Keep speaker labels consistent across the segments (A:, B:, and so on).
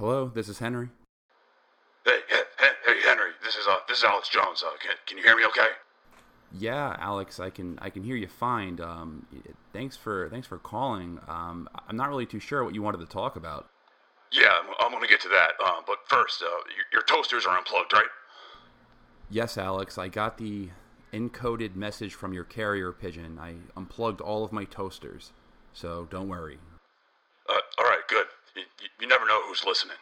A: Hello, this is Henry.
B: Hey, hey, hey, Henry. This is uh, this is Alex Jones. Uh, can, can you hear me? Okay.
A: Yeah, Alex, I can I can hear you fine. Um, thanks for thanks for calling. Um, I'm not really too sure what you wanted to talk about.
B: Yeah, I'm, I'm gonna get to that. Uh, but first, uh, your, your toasters are unplugged, right?
A: Yes, Alex. I got the encoded message from your carrier pigeon. I unplugged all of my toasters, so don't worry.
B: Uh, all right. You, you, never know who's listening.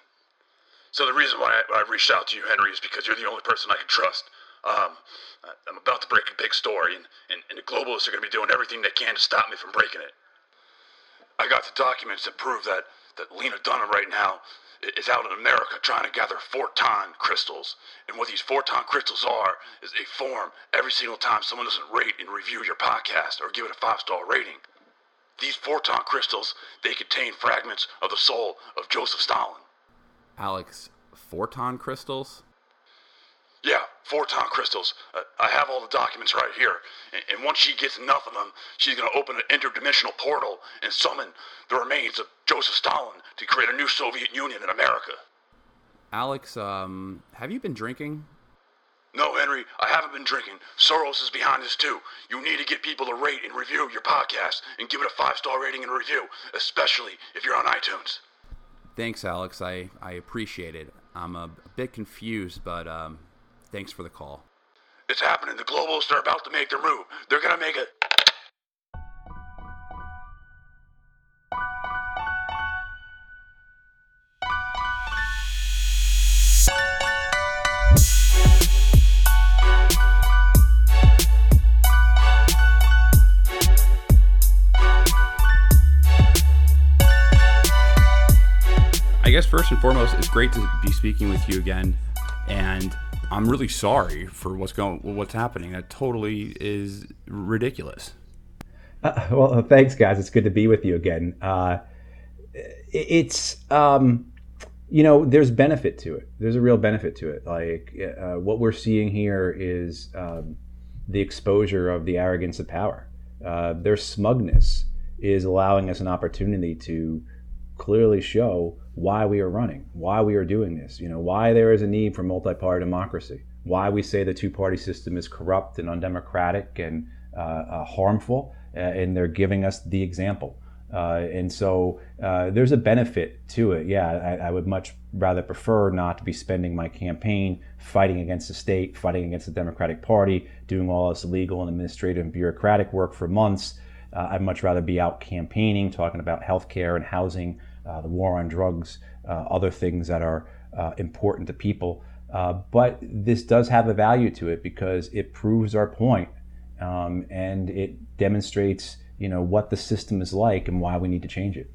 B: So the reason why I, I, reached out to you, Henry, is because you're the only person I can trust. Um, I'm about to break a big story, and, and, and the globalists are going to be doing everything they can to stop me from breaking it. I got the documents that prove that, that Lena Dunham right now is out in America trying to gather Photon crystals. And what these Photon crystals are is they form every single time someone doesn't rate and review your podcast or give it a five star rating. These Photon crystals, they contain fragments of the soul of Joseph Stalin.
A: Alex, Photon crystals?
B: Yeah, Photon crystals. Uh, I have all the documents right here. And, and once she gets enough of them, she's going to open an interdimensional portal and summon the remains of Joseph Stalin to create a new Soviet Union in America.
A: Alex, um, have you been drinking?
B: No, Henry, I haven't been drinking. Soros is behind this too. You need to get people to rate and review your podcast and give it a five star rating and review, especially if you're on iTunes.
A: Thanks, Alex. I, I appreciate it. I'm a, bit confused, but um, thanks for the call.
B: It's happening. The globalists are about to make their move. They're going to make it.
A: Guess first and foremost, it's great to be speaking with you again, and I'm really sorry for what's going, what's happening. That totally is ridiculous.
C: Uh, well, uh, thanks, guys. It's good to be with you again. Uh, it's, um, you know, there's benefit to it. There's a real benefit to it. Like uh, what we're seeing here is um, the exposure of the arrogance of power. Uh, their smugness is allowing us an opportunity to clearly show why we are running, why we are doing this, you know, why there is a need for multi-party democracy, why we say the two-party system is corrupt and undemocratic and uh, uh, harmful, uh, and they're giving us the example. Uh, and so uh, there's a benefit to it. Yeah, I, I, would much rather prefer not to be spending my campaign fighting against the state, fighting against the Democratic Party, doing all this legal and administrative and bureaucratic work for months. Uh, I'd much rather be out campaigning, talking about healthcare and housing uh, the war on drugs, uh, other things that are uh, important to people. but this does have a value to it because it proves our point, um, and it demonstrates, you know, what the system is like and why we need to change it.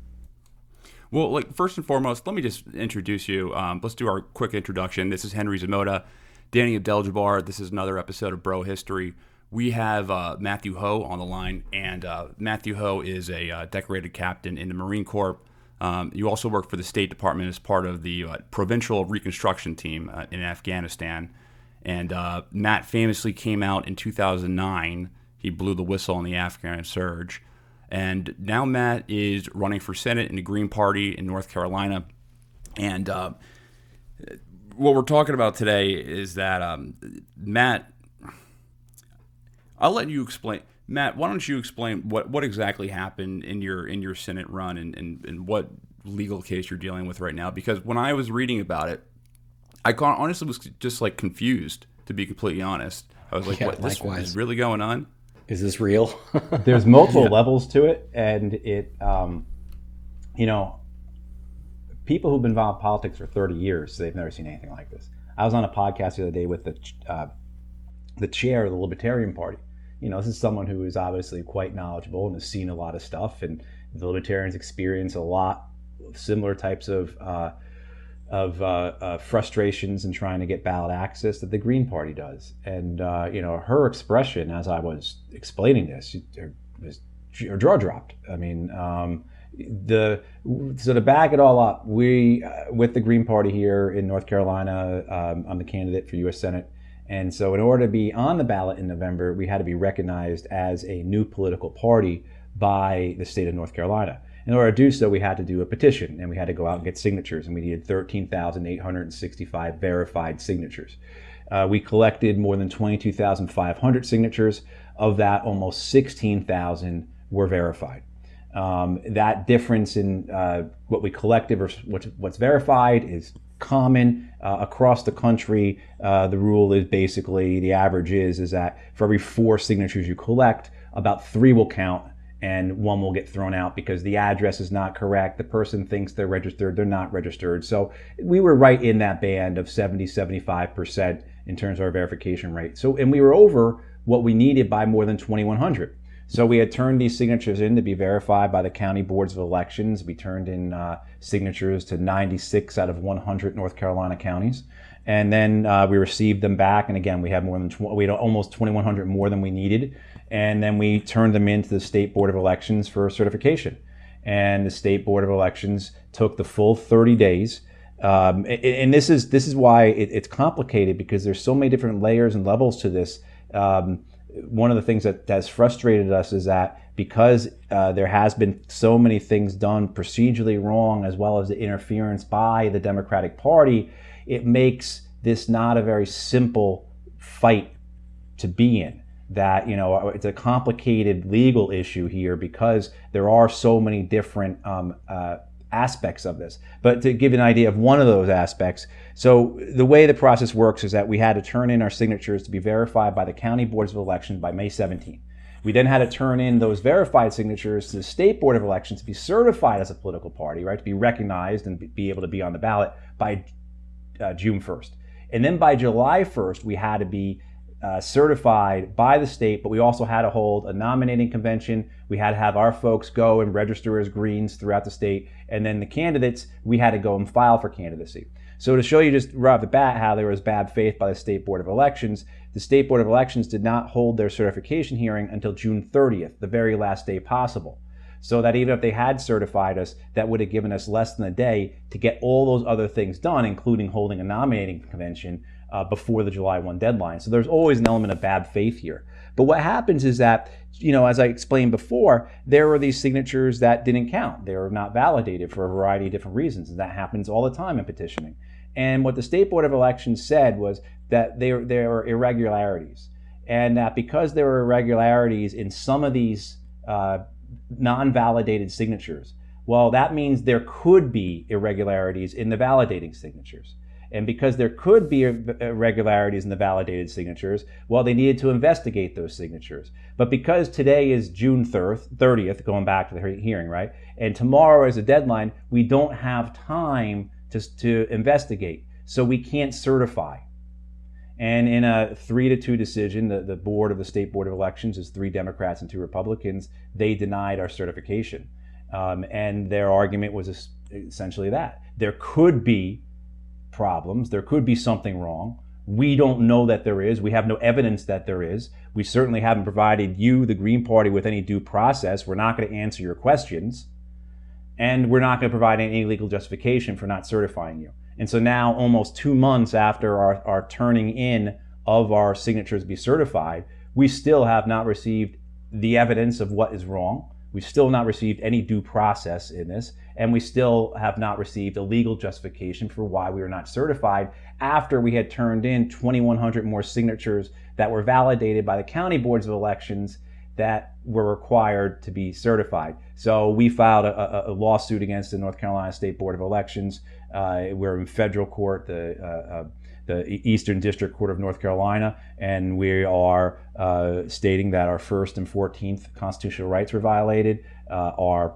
A: Well, like first and foremost, let me just introduce you. Um, let's do our quick introduction. This is Henry Zamota, Danny Abdeljabbar. This is another episode of Bro History. We have uh, Matthew Hoh on the line, and uh, Matthew Hoh is a uh, decorated captain in the Marine Corps. Um, you also worked for the State Department as part of the uh, provincial reconstruction team uh, in Afghanistan. And uh, Matt famously came out in 2009. He blew the whistle on the Afghan surge. And now Matt is running for Senate in the Green Party in North Carolina. And uh, what we're talking about today is that um, Matt, I'll let you explain. Matt, why don't you explain what, what exactly happened in your in your Senate run and, and, and what legal case you're dealing with right now? Because when I was reading about it, I honestly was just like confused, to be completely honest. I was like, yeah, what, this is really going on?
D: Is this real?
C: There's multiple yeah. levels to it, and it, um, you know, people who've been involved in politics for 30 years, they've never seen anything like this. I was on a podcast the other day with the uh, the chair of the Libertarian Party, you know, this is someone who is obviously quite knowledgeable and has seen a lot of stuff, and the Libertarians experience a lot of similar types of uh, of uh, uh, frustrations in trying to get ballot access that the Green Party does. And uh, you know, her expression as I was explaining this, her, her jaw dropped. I mean. Um, the so to back it all up, we uh, with the Green Party here in North Carolina, um, I'm the candidate for U.S. Senate, and so in order to be on the ballot in November, we had to be recognized as a new political party by the state of North Carolina. In order to do so, we had to do a petition and we had to go out and get signatures, and we needed 13,865 verified signatures. Uh, we collected more than 22,500 signatures. Of that, almost 16,000 were verified. Um, that difference in uh, what we collected versus what's, what's verified is common uh, across the country. Uh, the rule is basically the average is is that for every four signatures you collect, about three will count and one will get thrown out because the address is not correct. The person thinks they're registered, they're not registered. So we were right in that band of 70, 75% in terms of our verification rate. So, and we were over what we needed by more than 2,100. So we had turned these signatures in to be verified by the county boards of elections. We turned in uh, signatures to 96 out of 100 North Carolina counties. And then uh, we received them back. And again, we had more than tw- we had almost 2,100 more than we needed and then we turned them into the State Board of Elections for certification. And the State Board of Elections took the full 30 days. Um, and, this is this is why it, it's complicated because there's so many different layers and levels to this. Um, one of the things that has frustrated us is that because uh, there has been so many things done procedurally wrong, as well as the interference by the Democratic Party, it makes this not a very simple fight to be in. That you know it's a complicated legal issue here because there are so many different um, uh, aspects of this. But to give an idea of one of those aspects, so the way the process works is that we had to turn in our signatures to be verified by the county boards of elections by May 17th. We then had to turn in those verified signatures to the state board of elections to be certified as a political party, right, to be recognized and be able to be on the ballot by uh, June 1st. And then by July 1st, we had to be uh, certified by the state, but we also had to hold a nominating convention. We had to have our folks go and register as Greens throughout the state. And then the candidates, we had to go and file for candidacy. So to show you just right off the bat how there was bad faith by the State Board of Elections, the State Board of Elections did not hold their certification hearing until June 30th, the very last day possible. So that even if they had certified us, that would have given us less than a day to get all those other things done, including holding a nominating convention, uh, before the July 1 deadline. So there's always an element of bad faith here. But what happens is that, you know, as I explained before, there are these signatures that didn't count. They were not validated for a variety of different reasons. And that happens all the time in petitioning. And what the State Board of Elections said was that there, there were irregularities. And that because there were irregularities in some of these uh, non validated signatures, well, that means there could be irregularities in the validating signatures. And because there could be irregularities in the validated signatures, well, they needed to investigate those signatures. But because today is June 30th, going back to the hearing, right? And tomorrow is a deadline, we don't have time to, to investigate. So we can't certify. And in a three to two decision, the, the board of the State Board of Elections is three Democrats and two Republicans. They denied our certification. Um, and their argument was essentially that there could be problems. There could be something wrong. We don't know that there is. We have no evidence that there is. We certainly haven't provided you, the Green Party, with any due process. We're not going to answer your questions. And we're not going to provide any legal justification for not certifying you. And so now, almost two months after our, our turning in of our signatures to be certified, we still have not received the evidence of what is wrong. We've still not received any due process in this and we still have not received a legal justification for why we were not certified after we had turned in 2,100 more signatures that were validated by the county boards of elections that were required to be certified. So we filed a, a, a lawsuit against the North Carolina State Board of Elections. Uh, we're in federal court, the uh, uh, the Eastern District Court of North Carolina, and we are uh, stating that our First and Fourteenth constitutional rights were violated. Uh, our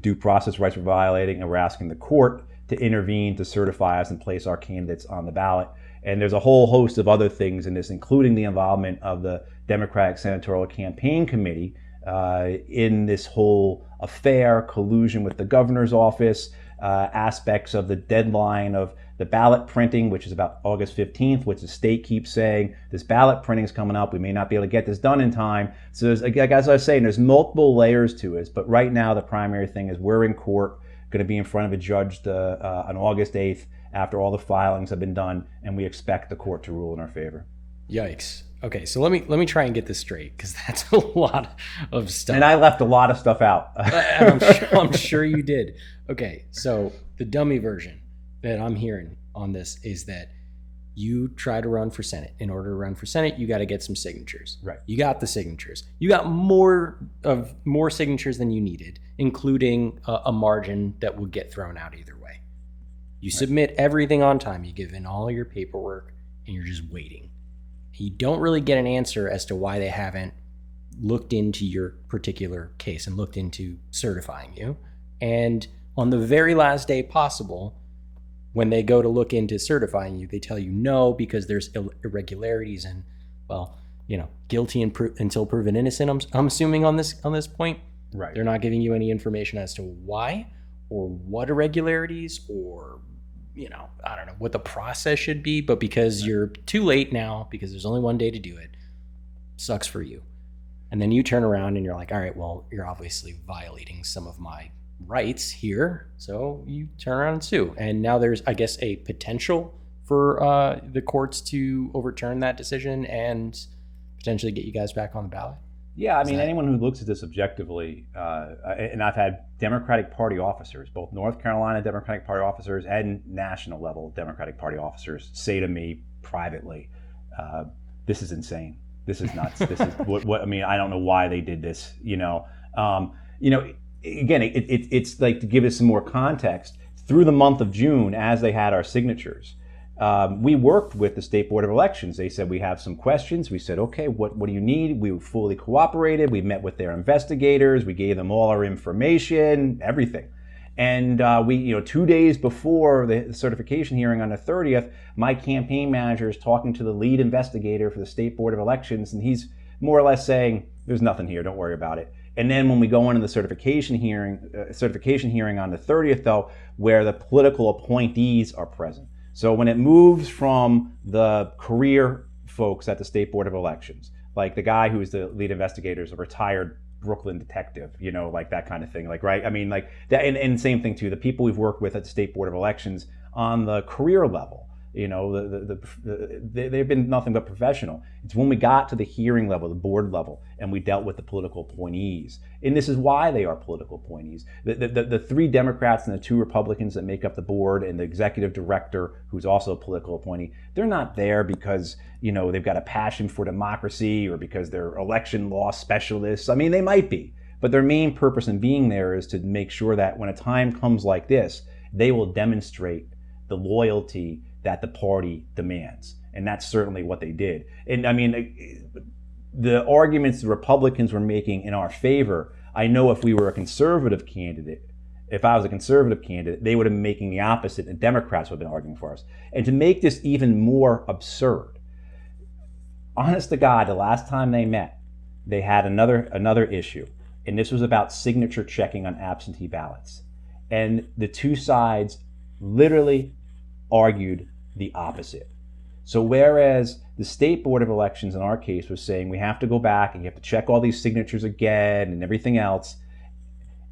C: due process rights were violating, and we're asking the court to intervene to certify us and place our candidates on the ballot. And there's a whole host of other things in this, including the involvement of the Democratic Senatorial Campaign Committee uh, in this whole affair, collusion with the governor's office, uh, aspects of the deadline of the ballot printing, which is about August 15th, which the state keeps saying this ballot printing is coming up. We may not be able to get this done in time. So, there's, like as I was saying, there's multiple layers to this. But right now, the primary thing is we're in court, going to be in front of a judge the, uh, on August 8th after all the filings have been done, and we expect the court to rule in our favor.
D: Yikes. Okay, so let me let me try and get this straight because that's a lot of stuff.
C: And I left a lot of stuff out.
D: I'm, sure, I'm sure you did. Okay, so the dummy version that I'm hearing on this is that you try to run for Senate. In order to run for Senate, you got to get some signatures.
C: Right.
D: You got the signatures. You got more of more signatures than you needed, including a, a margin that will get thrown out either way. You right. submit everything on time. You give in all your paperwork, and you're just waiting. You don't really get an answer as to why they haven't looked into your particular case and looked into certifying you. And on the very last day possible, when they go to look into certifying you, they tell you no because there's irregularities and, well, you know, guilty until proven innocent. I'm, I'm assuming on this on this point,
C: right?
D: They're not giving you any information as to why or what irregularities or you know, I don't know what the process should be, but because right. you're too late now, because there's only one day to do it, sucks for you. And then you turn around and you're like, all right, well, you're obviously violating some of my rights here. So you turn around and sue. And now there's, I guess, a potential for uh, the courts to overturn that decision and potentially get you guys back on the ballot.
C: Yeah, I mean, that... anyone who looks at this objectively, uh, and I've had Democratic Party officers, both North Carolina Democratic Party officers and national level Democratic Party officers, say to me privately, uh, "This is insane. This is nuts. this is what, what, I mean. I don't know why they did this. You know, um, you know." Again, it, it, it's like to give us some more context. Through the month of June, as they had our signatures, um, we worked with the State Board of Elections. They said, We have some questions. We said, Okay, what, what do you need? We fully cooperated. We met with their investigators. We gave them all our information, everything. And uh, we, you know, two days before the certification hearing on the 30th, my campaign manager is talking to the lead investigator for the State Board of Elections, and he's more or less saying, There's nothing here. Don't worry about it. And then when we go into the certification hearing, uh, certification hearing on the 30th, though, where the political appointees are present. So when it moves from the career folks at the State Board of Elections, like the guy who's the lead investigator is a retired Brooklyn detective, you know, like that kind of thing. Like, right? I mean, like that, and, and same thing too. The people we've worked with at the State Board of Elections on the career level you know, the, the, the, the, they've been nothing but professional. It's when we got to the hearing level, the board level, and we dealt with the political appointees. And this is why they are political appointees. The, the, the, three Democrats and the two Republicans that make up the board and the executive director, who's also a political appointee, they're not there because, you know, they've got a passion for democracy or because they're election law specialists. I mean, they might be. But their main purpose in being there is to make sure that when a time comes like this, they will demonstrate the loyalty that the party demands. And that's certainly what they did. And I mean, the arguments the Republicans were making in our favor, I know if we were a conservative candidate, if I was a conservative candidate, they would have been making the opposite, and Democrats would have been arguing for us. And to make this even more absurd, honest to God, the last time they met, they had another another issue, and this was about signature checking on absentee ballots. And the two sides literally argued the opposite. So, whereas the State Board of Elections in our case was saying we have to go back and you have to check all these signatures again and everything else,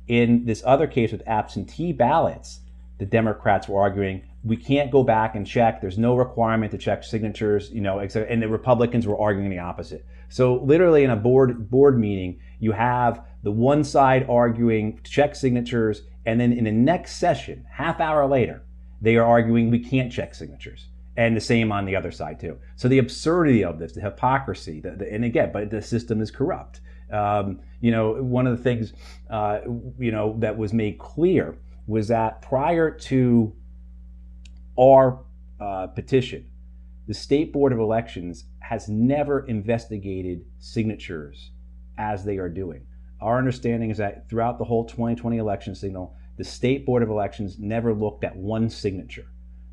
C: in this other case with absentee ballots, the Democrats were arguing we can't go back and check. There's no requirement to check signatures, you know, and the Republicans were arguing the opposite. So literally in a board board meeting, you have the one side arguing check signatures, and then in the next session, half hour later, they are arguing we can't check signatures. And the same on the other side too. So the absurdity of this, the hypocrisy, the, the, and again, but the system is corrupt. Um, you know, one of the things, uh, you know, that was made clear was that prior to our uh, petition, the State Board of Elections has never investigated signatures as they are doing. Our understanding is that throughout the whole 2020 election signal, the State Board of Elections never looked at one signature.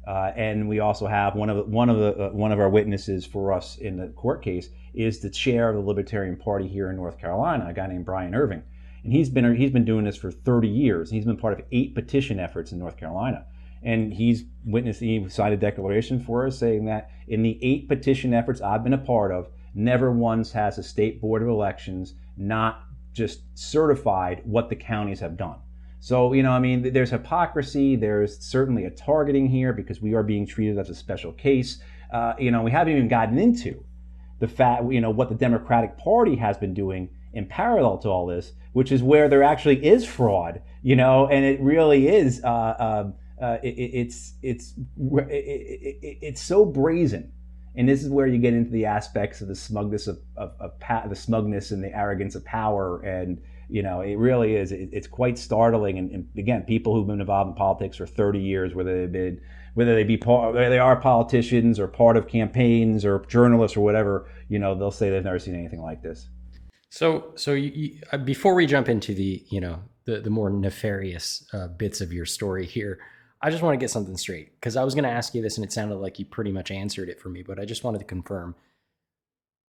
C: Uh, and we also have one of one of the uh, one of our witnesses for us in the court case is the chair of the Libertarian Party here in North Carolina, a guy named Brian Irving, and he's been he's been doing this for 30 years. He's been part of eight petition efforts in North Carolina, and he's witnessed he signed a declaration for us saying that in the eight petition efforts I've been a part of, never once has a state board of elections not just certified what the counties have done. So, you know, I mean, there's hypocrisy. There's certainly a targeting here because we are being treated as a special case. Uh, you know, we haven't even gotten into the fact, you know, what the Democratic Party has been doing in parallel to all this, which is where there actually is fraud, you know, and it really is. Uh, uh, uh it, it's it's it, it, it's so brazen, and this is where you get into the aspects of the smugness of, of, of pa- the smugness and the arrogance of power and you know, it really is. It, it's quite startling. And, and, again, people who've been involved in politics for 30 years, whether they've been, whether they be part, they are politicians or part of campaigns or journalists or whatever, you know, they'll say they've never seen anything like this.
D: So, so you, you, uh, before we jump into the, you know, the the more nefarious uh, bits of your story here, I just want to get something straight because I was going to ask you this and it sounded like you pretty much answered it for me, but I just wanted to confirm.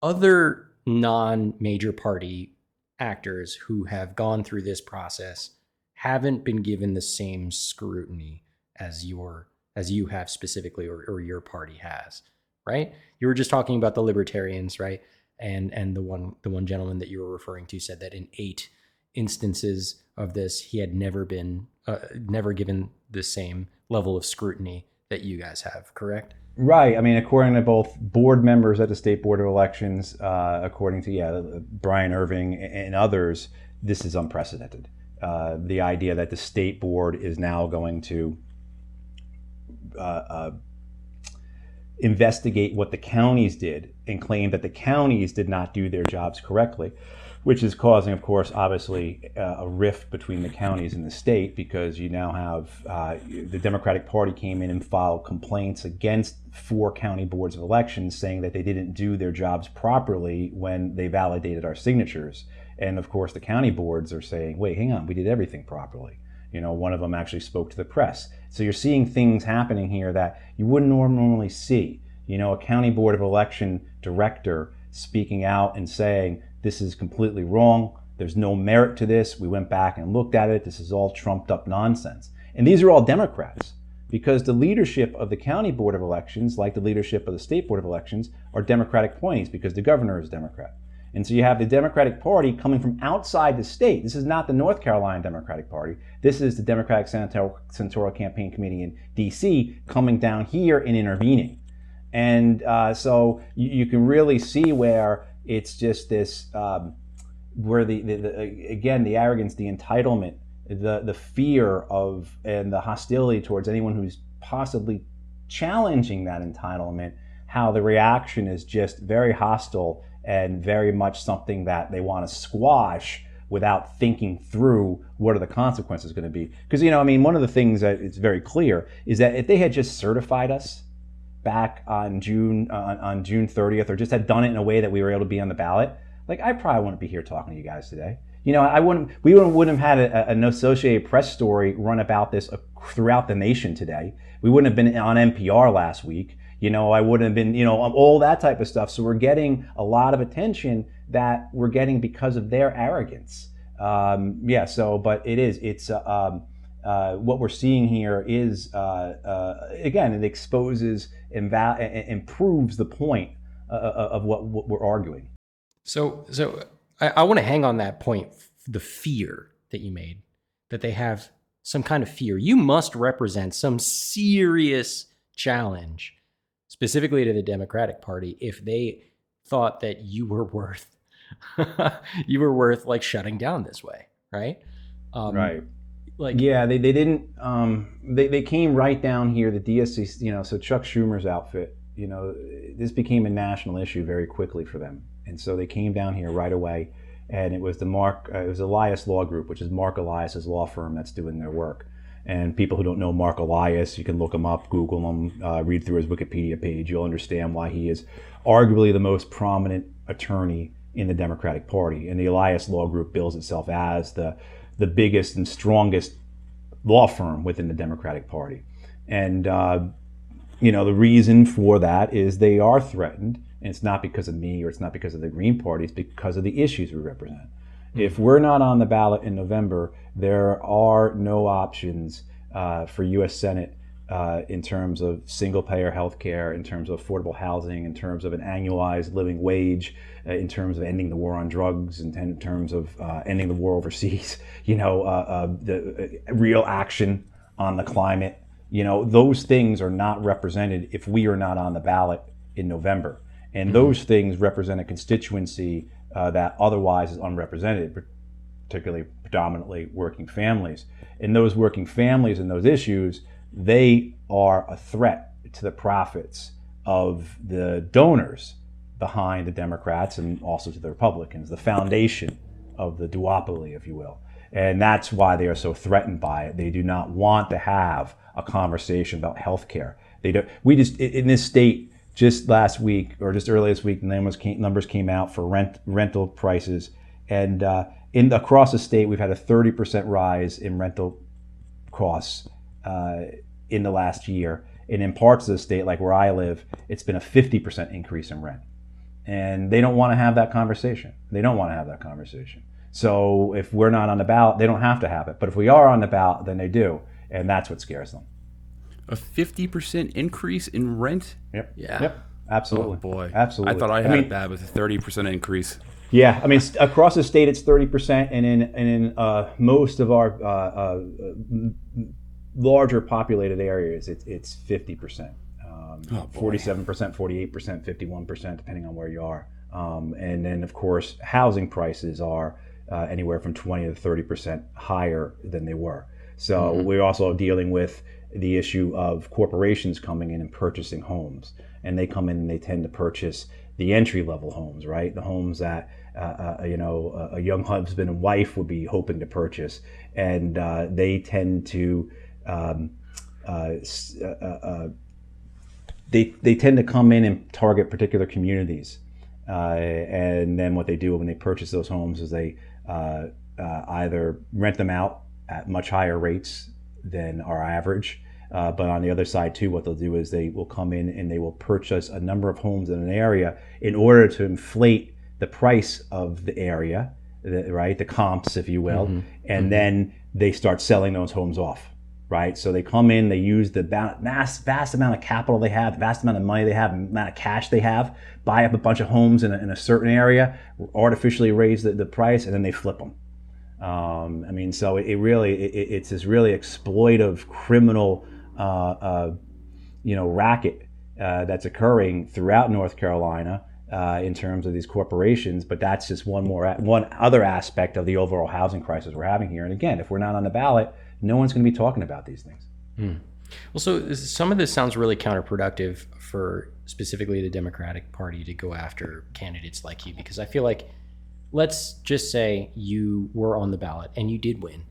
D: Other non-major party actors who have gone through this process haven't been given the same scrutiny as your as you have specifically or, or your party has right? You were just talking about the libertarians right? And and the one the one gentleman that you were referring to said that in eight instances of this he had never been uh, never given the same level of scrutiny that you guys have correct
C: Right. I mean, according to both board members at the State Board of Elections, uh, according to yeah Brian Irving and others, this is unprecedented. Uh, the idea that the state board is now going to uh, uh investigate what the counties did and claim that the counties did not do their jobs correctly which is causing, of course, obviously uh, a rift between the counties and the state because you now have uh, the Democratic Party came in and filed complaints against four county boards of elections saying that they didn't do their jobs properly when they validated our signatures. And of course, the county boards are saying, wait, hang on, we did everything properly. You know, one of them actually spoke to the press. So you're seeing things happening here that you wouldn't normally see. You know, a county board of election director speaking out and saying, this is completely wrong. There's no merit to this. We went back and looked at it. This is all trumped up nonsense. And these are all Democrats because the leadership of the county board of elections, like the leadership of the state board of elections, are Democratic appointees because the governor is Democrat. And so you have the Democratic Party coming from outside the state. This is not the North Carolina Democratic Party. This is the Democratic Senatorial, Campaign Committee in D.C. coming down here and intervening. And uh, so you, you, can really see where it's just this um, where the, the, the, again the arrogance, the entitlement, the the fear of and the hostility towards anyone who's possibly challenging that entitlement. How the reaction is just very hostile and very much something that they want to squash without thinking through what are the consequences going to be. Because you know, I mean, one of the things that it's very clear is that if they had just certified us back on June uh, on June 30th, or just had done it in a way that we were able to be on the ballot, like I probably wouldn't be here talking to you guys today. You know, I wouldn't. We wouldn't, wouldn't have had a, an Associated Press story run about this throughout the nation today. We wouldn't have been on NPR last week. You know, I wouldn't have been. You know, all that type of stuff. So we're getting a lot of attention that we're getting because of their arrogance. Um, yeah. So, but it is. It's. Uh, um, uh, what we're seeing here is, uh, uh, again, it exposes and improves the point of what, what, we're arguing.
D: So, so I, I want to hang on that point, the fear that you made, that they have some kind of fear. You must represent some serious challenge, specifically to the Democratic Party, if they thought that you were worth, you were worth like shutting down this way, right?
C: Um, right like yeah they, they didn't um, they, they came right down here the dsc you know so chuck schumer's outfit you know this became a national issue very quickly for them. And so they came down here right away and it was the mark uh, it was elias law group which is mark elias's law firm that's doing their work. And people who don't know mark elias you can look him up google him uh, read through his wikipedia page you'll understand why he is arguably the most prominent attorney in the democratic party. And the elias law group bills itself as the the biggest and strongest law firm within the Democratic Party. And uh, you know, the reason for that is they are threatened, and it's not because of me or it's not because of the Green Party, it's because of the issues we represent. If we're not on the ballot in November, there are no options uh, for U.S. Senate uh, in terms of single payer health care, in terms of affordable housing, in terms of an annualized living wage, uh, in terms of ending the war on drugs, and in terms of uh, ending the war overseas, you know, uh, uh, the uh, real action on the climate. You know, those things are not represented if we are not on the ballot in November. And those things represent a constituency uh, that otherwise is unrepresented, particularly predominantly working families. And those working families and those issues, they are a threat to the profits of the donors behind the Democrats and also to the Republicans, the foundation of the duopoly, if you will. And that's why they are so threatened by it. They do not want to have a conversation about health care. They don't, we just, in this state, just last week or just earlier this week, the numbers came, numbers came out for rent rental prices, and uh, in across the state, we've had a 30% rise in rental costs uh, in the last year. And in parts of the state, like where I live, it's been a 50% increase in rent. And they don't want to have that conversation. They don't want to have that conversation. So if we're not on the ballot, they don't have to have it. But if we are on the ballot, then they do. And that's what scares them.
A: A fifty percent increase in rent.
C: Yep.
D: Yeah.
C: Yep. Absolutely.
A: Oh boy,
C: Absolutely.
A: I thought I had
C: mean,
A: it bad with a thirty percent increase.
C: Yeah, I mean, across the state, it's thirty percent, and in and in uh, most of our uh, uh, larger populated areas, it's it's fifty percent,
A: Oh,
C: forty-seven percent, forty-eight percent, fifty-one percent, depending on where you are. Um, and then, of course, housing prices are uh, anywhere from twenty to thirty percent higher than they were. So we're also dealing with the issue of corporations coming in and purchasing homes, and they come in and they tend to purchase the entry level homes, right? The homes that uh, uh, you know a, a young husband and wife would be hoping to purchase, and uh, they tend to um, uh, uh, uh, uh, they they tend to come in and target particular communities, uh, and then what they do when they purchase those homes is they uh, uh, either rent them out at much higher rates than our average. Uh, but on the other side too, what they'll do is they will come in and they will purchase a number of homes in an area in order to inflate the price of the area, the, right? The comps, if you will, and then they start selling those homes off, right? So they come in, they use the mass, vast amount of capital they have, the vast amount of money they have, amount of cash they have, buy up a bunch of homes in a, in a certain area, artificially raise the, the price, and then they flip them. Um, I mean, so it, it really it- it's this really exploitive criminal, uh, uh, you know, racket uh, that's occurring throughout North Carolina uh, in terms of these corporations. But that's just one more one other aspect of the overall housing crisis we're having here. And again, if we're not on the ballot, no one's going to be talking about these things. Hmm.
D: Well, so some of this sounds really counterproductive for specifically the Democratic Party to go after candidates like you, because I feel like, let's just say you were on the ballot and you did win.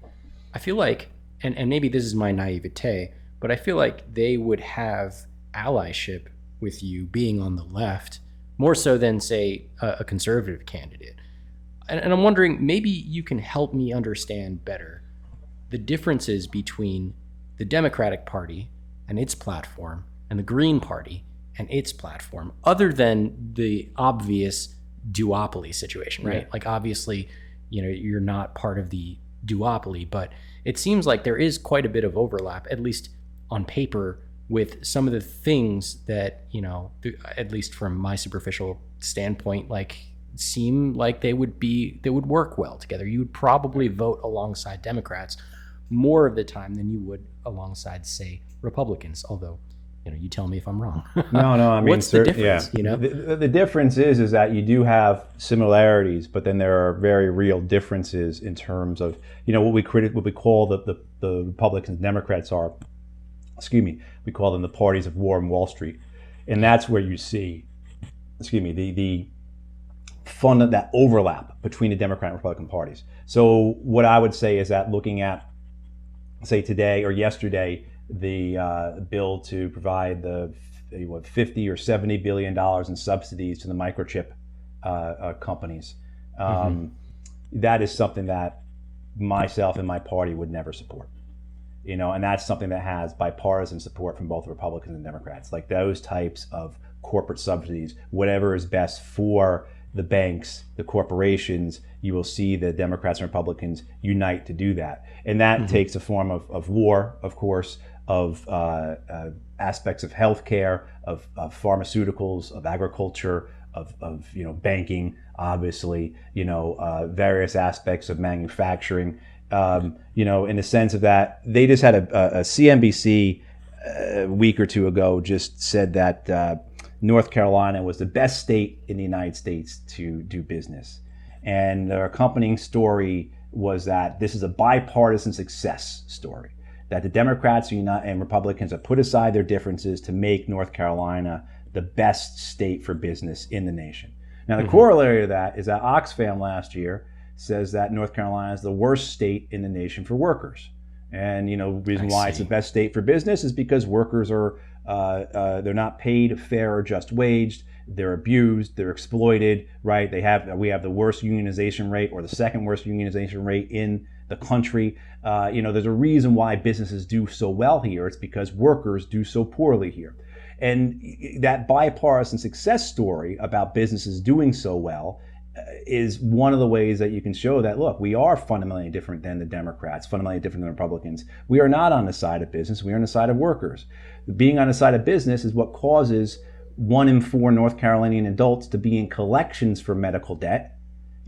D: I feel like, and, and maybe this is my naivete, but I feel like they would have allyship with you being on the left more so than, say, a, a conservative candidate. And, and I'm wondering, maybe you can help me understand better the differences between the Democratic Party and its platform and the Green Party and its platform, other than the obvious duopoly situation, right?
C: Yeah.
D: Like, obviously, you know, you're not part of the duopoly, but it seems like there is quite a bit of overlap, at least on paper, with some of the things that, you know, at least from my superficial standpoint, like seem like they would be they would work well together. You would probably vote alongside Democrats more of the time than you would alongside, say, Republicans. Although, you know, you tell me if I'm wrong.
C: No, no. I mean,
D: What's the difference,
C: Yeah.
D: you know?
C: the, the- the difference is is that you do have similarities, but then there are very real differences in terms of you know what we criti- what we call the, the the Republicans and Democrats are. Excuse me. We call them the parties of war and Wall Street, and that's where you see, excuse me, the the fund that overlap between the Democrat and Republican parties. So what I would say is that looking at say today or yesterday the uh, bill to provide the what 50 or 70 billion dollars in subsidies to the microchip uh, uh, companies. Um, that is something that myself and my party would never support. you know, and that's something that has bipartisan support from both Republicans and Democrats. Like those types of corporate subsidies, whatever is best for the banks, the corporations, you will see the Democrats and Republicans unite to do that. And that mm-hmm. takes a form of, of war, of course, of uh, uh, aspects of healthcare, of, of pharmaceuticals, of agriculture, of, of you know banking, obviously, you know uh, various aspects of manufacturing. Um, you know, in the sense of that, they just had a, a, a CNBC a uh, week or two ago just said that uh, North Carolina was the best state in the United States to do business, and their accompanying story was that this is a bipartisan success story. That the Democrats and Republicans have put aside their differences to make North Carolina the best state for business in the nation. Now, the mm-hmm. corollary to that is that Oxfam last year says that North Carolina is the worst state in the nation for workers. And you know, reason I why see. it's the best state for business is because workers are uh, uh, they're not paid fair or just waged. They're abused. They're exploited. Right? They have we have the worst unionization rate or the second worst unionization rate in the country. Uh, you know, there's a reason why businesses do so well here. It's because workers do so poorly here. And that bipartisan success story about businesses doing so well uh, is one of the ways that you can show that look, we are fundamentally different than the Democrats, fundamentally different than Republicans. We are not on the side of business, we are on the side of workers. Being on the side of business is what causes one in four North Carolinian adults to be in collections for medical debt.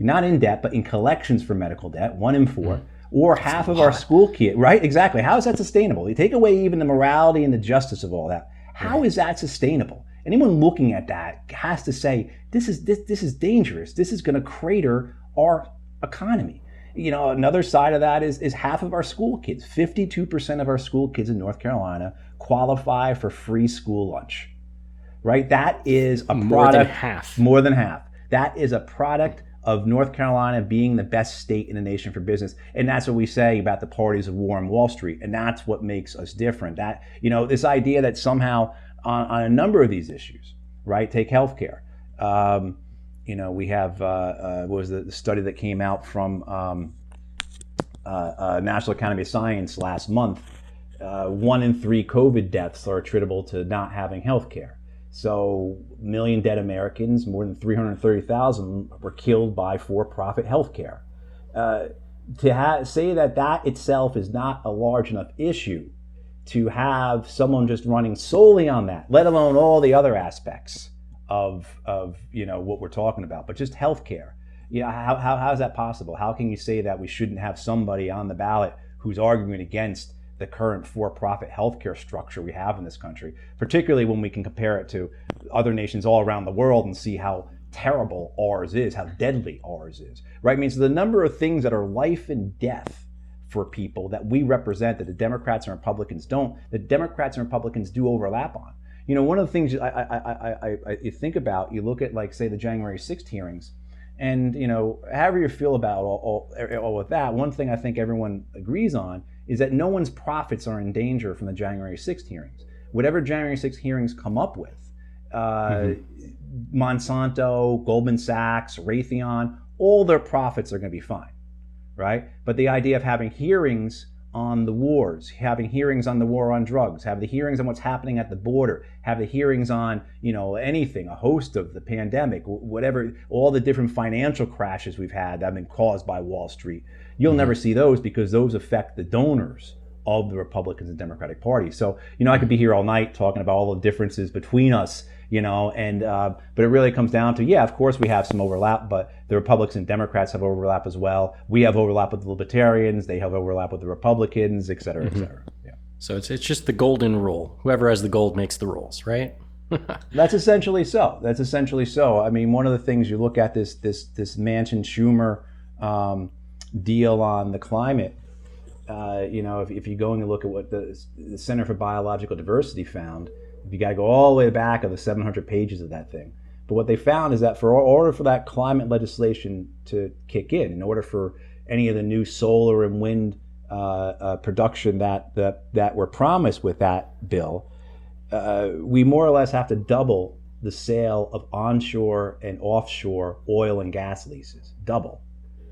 C: Not in debt, but in collections for medical debt, one in four. Mm. Or That's half of our school kids, right? Exactly. How is that sustainable? You take away even the morality and the justice of all that how is that sustainable? Anyone looking at that has to say this is this this is dangerous. This is going to crater our economy. You know, another side of that is is half of our school kids, 52% of our school kids in North Carolina qualify for free school lunch. Right? That is a
D: more
C: product
D: than half.
C: More than half. That is a product of North Carolina being the best state in the nation for business. And that's what we say about the parties of war on Wall Street. And that's what makes us different. That, you know, this idea that somehow on, on a number of these issues, right? Take healthcare. Um, you know, we have, uh, uh, was the study that came out from um, uh, uh, National Academy of Science last month. Uh, one in three COVID deaths are attributable to not having health care. So, million dead Americans, more than 330,000 were killed by for-profit healthcare. Uh, to ha- say that that itself is not a large enough issue to have someone just running solely on that, let alone all the other aspects of, of you know what we're talking about, but just healthcare. You know, how, how, how is that possible? How can you say that we shouldn't have somebody on the ballot who's arguing against the current for-profit healthcare structure we have in this country, particularly when we can compare it to other nations all around the world and see how terrible ours is, how deadly ours is. Right? I mean, so the number of things that are life and death for people that we represent that the Democrats and Republicans don't, the Democrats and Republicans do overlap on. You know, one of the things I, I, I, I, you think about, you look at like say the January 6th hearings, and you know, however you feel about all, all, all of that, one thing I think everyone agrees on is that no one's profits are in danger from the January 6th hearings. Whatever January 6th hearings come up with, uh, mm-hmm. Monsanto, Goldman Sachs, Raytheon, all their profits are going to be fine, right? But the idea of having hearings on the wars, having hearings on the war on drugs, have the hearings on what's happening at the border, have the hearings on, you know, anything, a host of the pandemic, whatever, all the different financial crashes we've had that have been caused by Wall Street. You'll mm-hmm. never see those because those affect the donors of the Republicans and Democratic Party. So, you know, I could be here all night talking about all the differences between us, you know, and uh, but it really comes down to, yeah, of course we have some overlap, but the Republicans and Democrats have overlap as well. We have overlap with the Libertarians, they have overlap with the Republicans, et cetera, et mm-hmm. cetera. Yeah.
D: So it's it's just the golden rule. Whoever has the gold makes the rules, right?
C: That's essentially so. That's essentially so. I mean, one of the things you look at this this this Manchin Schumer um, deal on the climate, uh, you know, if, if you go and look at what the, the Center for Biological Diversity found, you got to go all the way back of the 700 pages of that thing. But what they found is that for order for that climate legislation to kick in, in order for any of the new solar and wind uh, uh, production that, that that were promised with that bill, uh, we more or less have to double the sale of onshore and offshore oil and gas leases. Double.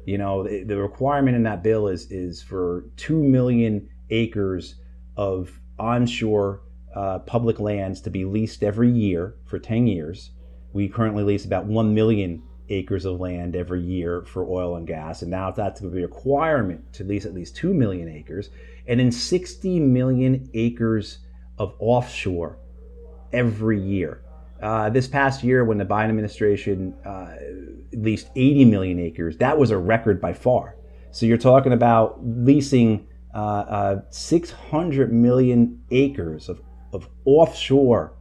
C: You know, the, the requirement in that bill is is for two million acres of onshore uh, public lands to be leased every year for 10 years. We currently lease about 1 million acres of land every year for oil and gas, and now that's going to be a requirement to lease at least 2 million acres, and then 60 million acres of offshore every year. Uh, this past year, when the Biden administration uh, leased 80 million acres, that was a record by far. So you're talking about leasing uh, uh 600 million acres of, of offshore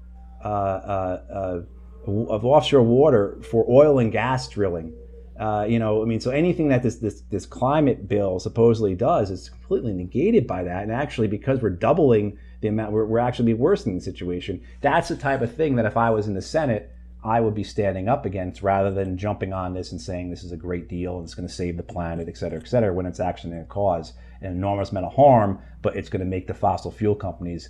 C: uh, uh, of offshore water for oil and gas drilling. you know, I mean, so anything that this, this this climate bill supposedly does is completely negated by that. And actually, because we're doubling the amount we're, we're actually worsening the situation. That's the type of thing that if I was in the Senate, I would be standing up against rather than jumping on this and saying this is a great deal and it's going to save the planet, et cetera, et cetera, when it's actually going to cause an enormous amount of harm, but it's going to make the fossil fuel companies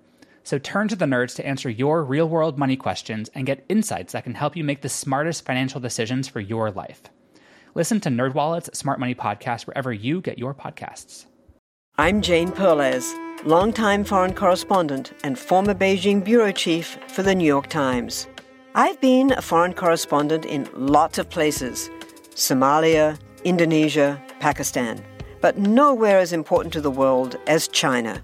E: So turn to the nerds to answer your real world money questions and get insights that can help you make the smartest financial decisions for your life. Listen to NerdWallet's Smart Money Podcast wherever you get your podcasts.
F: I'm Jane Perlez longtime foreign correspondent and former Beijing bureau chief for the New York Times. I've been a foreign correspondent in lots of places Somalia, Indonesia, Pakistan, but nowhere as important to the world as China.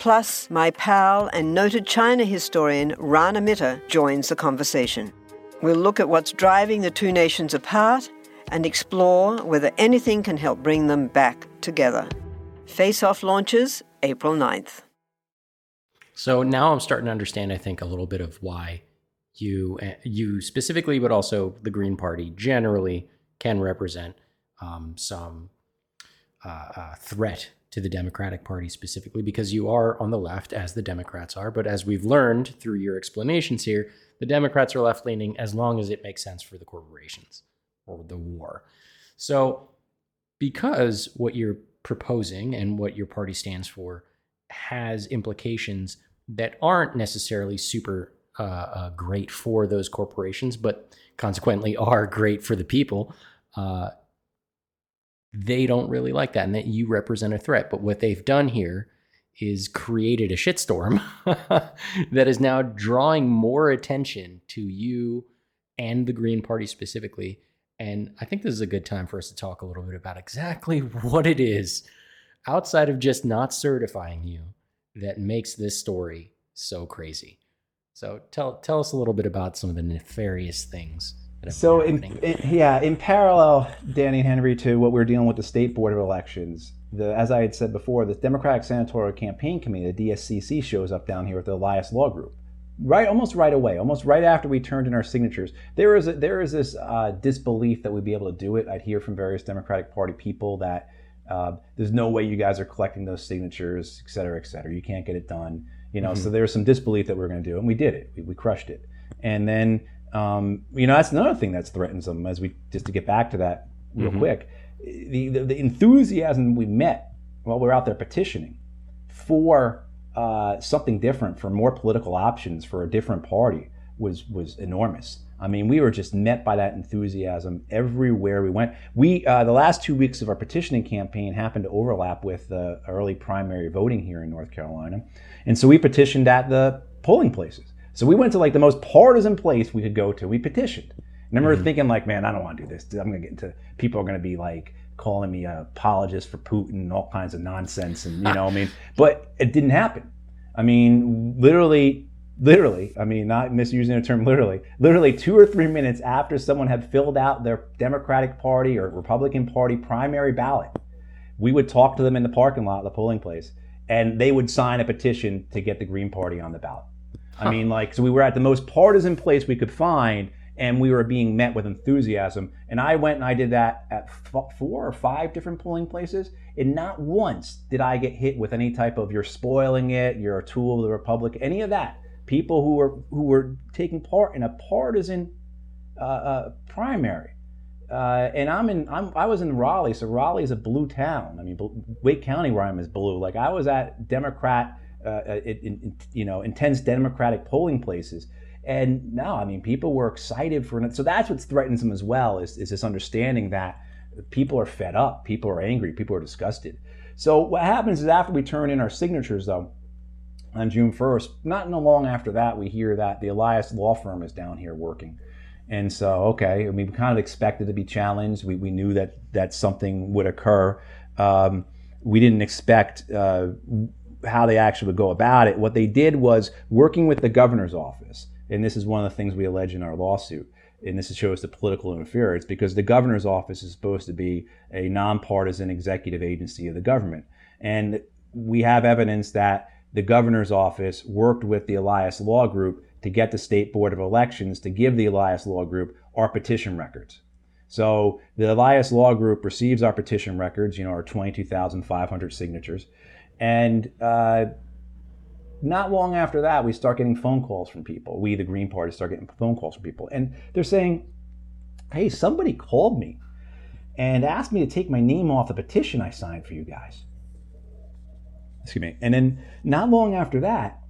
F: Plus, my pal and noted China historian Rana Mitter joins the conversation. We'll look at what's driving the two nations apart and explore whether anything can help bring them back together. Face Off launches April 9th.
D: So now I'm starting to understand, I think, a little bit of why you, eh, you specifically, but also the Green Party generally can represent um, some uh, uh, threat to the Democratic Party specifically, because you are on the left, as the Democrats are. But as we've learned through your explanations here, the Democrats are left leaning as long as it makes sense for the corporations or the war. So, because what you're proposing and what your party stands for has implications that aren't necessarily super uh, uh, great for those corporations, but consequently are great for the people. Uh, they don't really like that, and that you represent a threat. But what they've done here is created a shitstorm that is now drawing more attention to you and the Green Party specifically. And I think this is a good time for us to talk a little bit about exactly what it is outside of just not certifying you that makes this story so crazy. So tell tell us a little bit about some of the nefarious things.
C: So in, in, yeah, in parallel, Danny and Henry, to what we're dealing with the state board of elections, the as I had said before, the Democratic Senatorial Campaign Committee, the DSCC, shows up down here with the Elias Law Group. Right, almost right away, almost right after we turned in our signatures, there is a, there is this uh, disbelief that we'd be able to do it. I'd hear from various Democratic Party people that uh, there's no way you guys are collecting those signatures, et cetera, et cetera. You can't get it done. You know, mm-hmm. so there was some disbelief that we were going to do it, and we did it. We, we crushed it. And then, um, you know, that's another thing that threatens them. As we just to get back to that real mm-hmm. quick, the, the, the enthusiasm we met while we're out there petitioning for uh, something different, for more political options, for a different party, was was enormous. I mean, we were just met by that enthusiasm everywhere we went. We uh, the last two weeks of our petitioning campaign happened to overlap with the early primary voting here in North Carolina, and so we petitioned at the polling places. So we went to like the most partisan place we could go to. We petitioned. And I remember mm-hmm. thinking like, man, I don't want to do this. I'm gonna get into people are gonna be like calling me an apologist for Putin and all kinds of nonsense, and you know, I mean, but it didn't happen. I mean, literally literally, I mean, not misusing the term literally, literally two or three minutes after someone had filled out their Democratic Party or Republican Party primary ballot, we would talk to them in the parking lot of the polling place, and they would sign a petition to get the Green Party on the ballot. I mean, like, so we were at the most partisan place we could find, and we were being met with enthusiasm. And I went and I did that at f- four or five different polling places, and not once did I get hit with any type of "you're spoiling it," "you're a tool of the republic," any of that people who were who were taking part in a partisan uh, uh, primary. Uh, and I'm in. I'm, I was in Raleigh, so Raleigh is a blue town. I mean, Wake County, where I'm, is blue. Like I was at Democrat, uh, in, you know, intense Democratic polling places, and now, I mean, people were excited for it. So that's what threatens them as well. Is, is this understanding that people are fed up, people are angry, people are disgusted. So what happens is after we turn in our signatures, though, on June 1st. Not long after that, we hear that the Elias law firm is down here working. And so, okay, we kind of expected to be challenged. We, we knew that, that something would occur. Um, we didn't expect uh, how they actually would go about it. What they did was working with the governor's office, and this is one of the things we allege in our lawsuit. And this shows the political interference because the governor's office is supposed to be a nonpartisan executive agency of the government. And we have evidence that the governor's office worked with the Elias Law Group to get the State Board of Elections to give the Elias Law Group our petition records. So the Elias Law Group receives our petition records, you know, our 22,500 signatures. And uh, not long after that, we start getting phone calls from people. We, the Green Party, start getting phone calls from people. And they're saying, hey, somebody called me and asked me to take my name off the petition I signed for you guys. Excuse me. And then not long after that,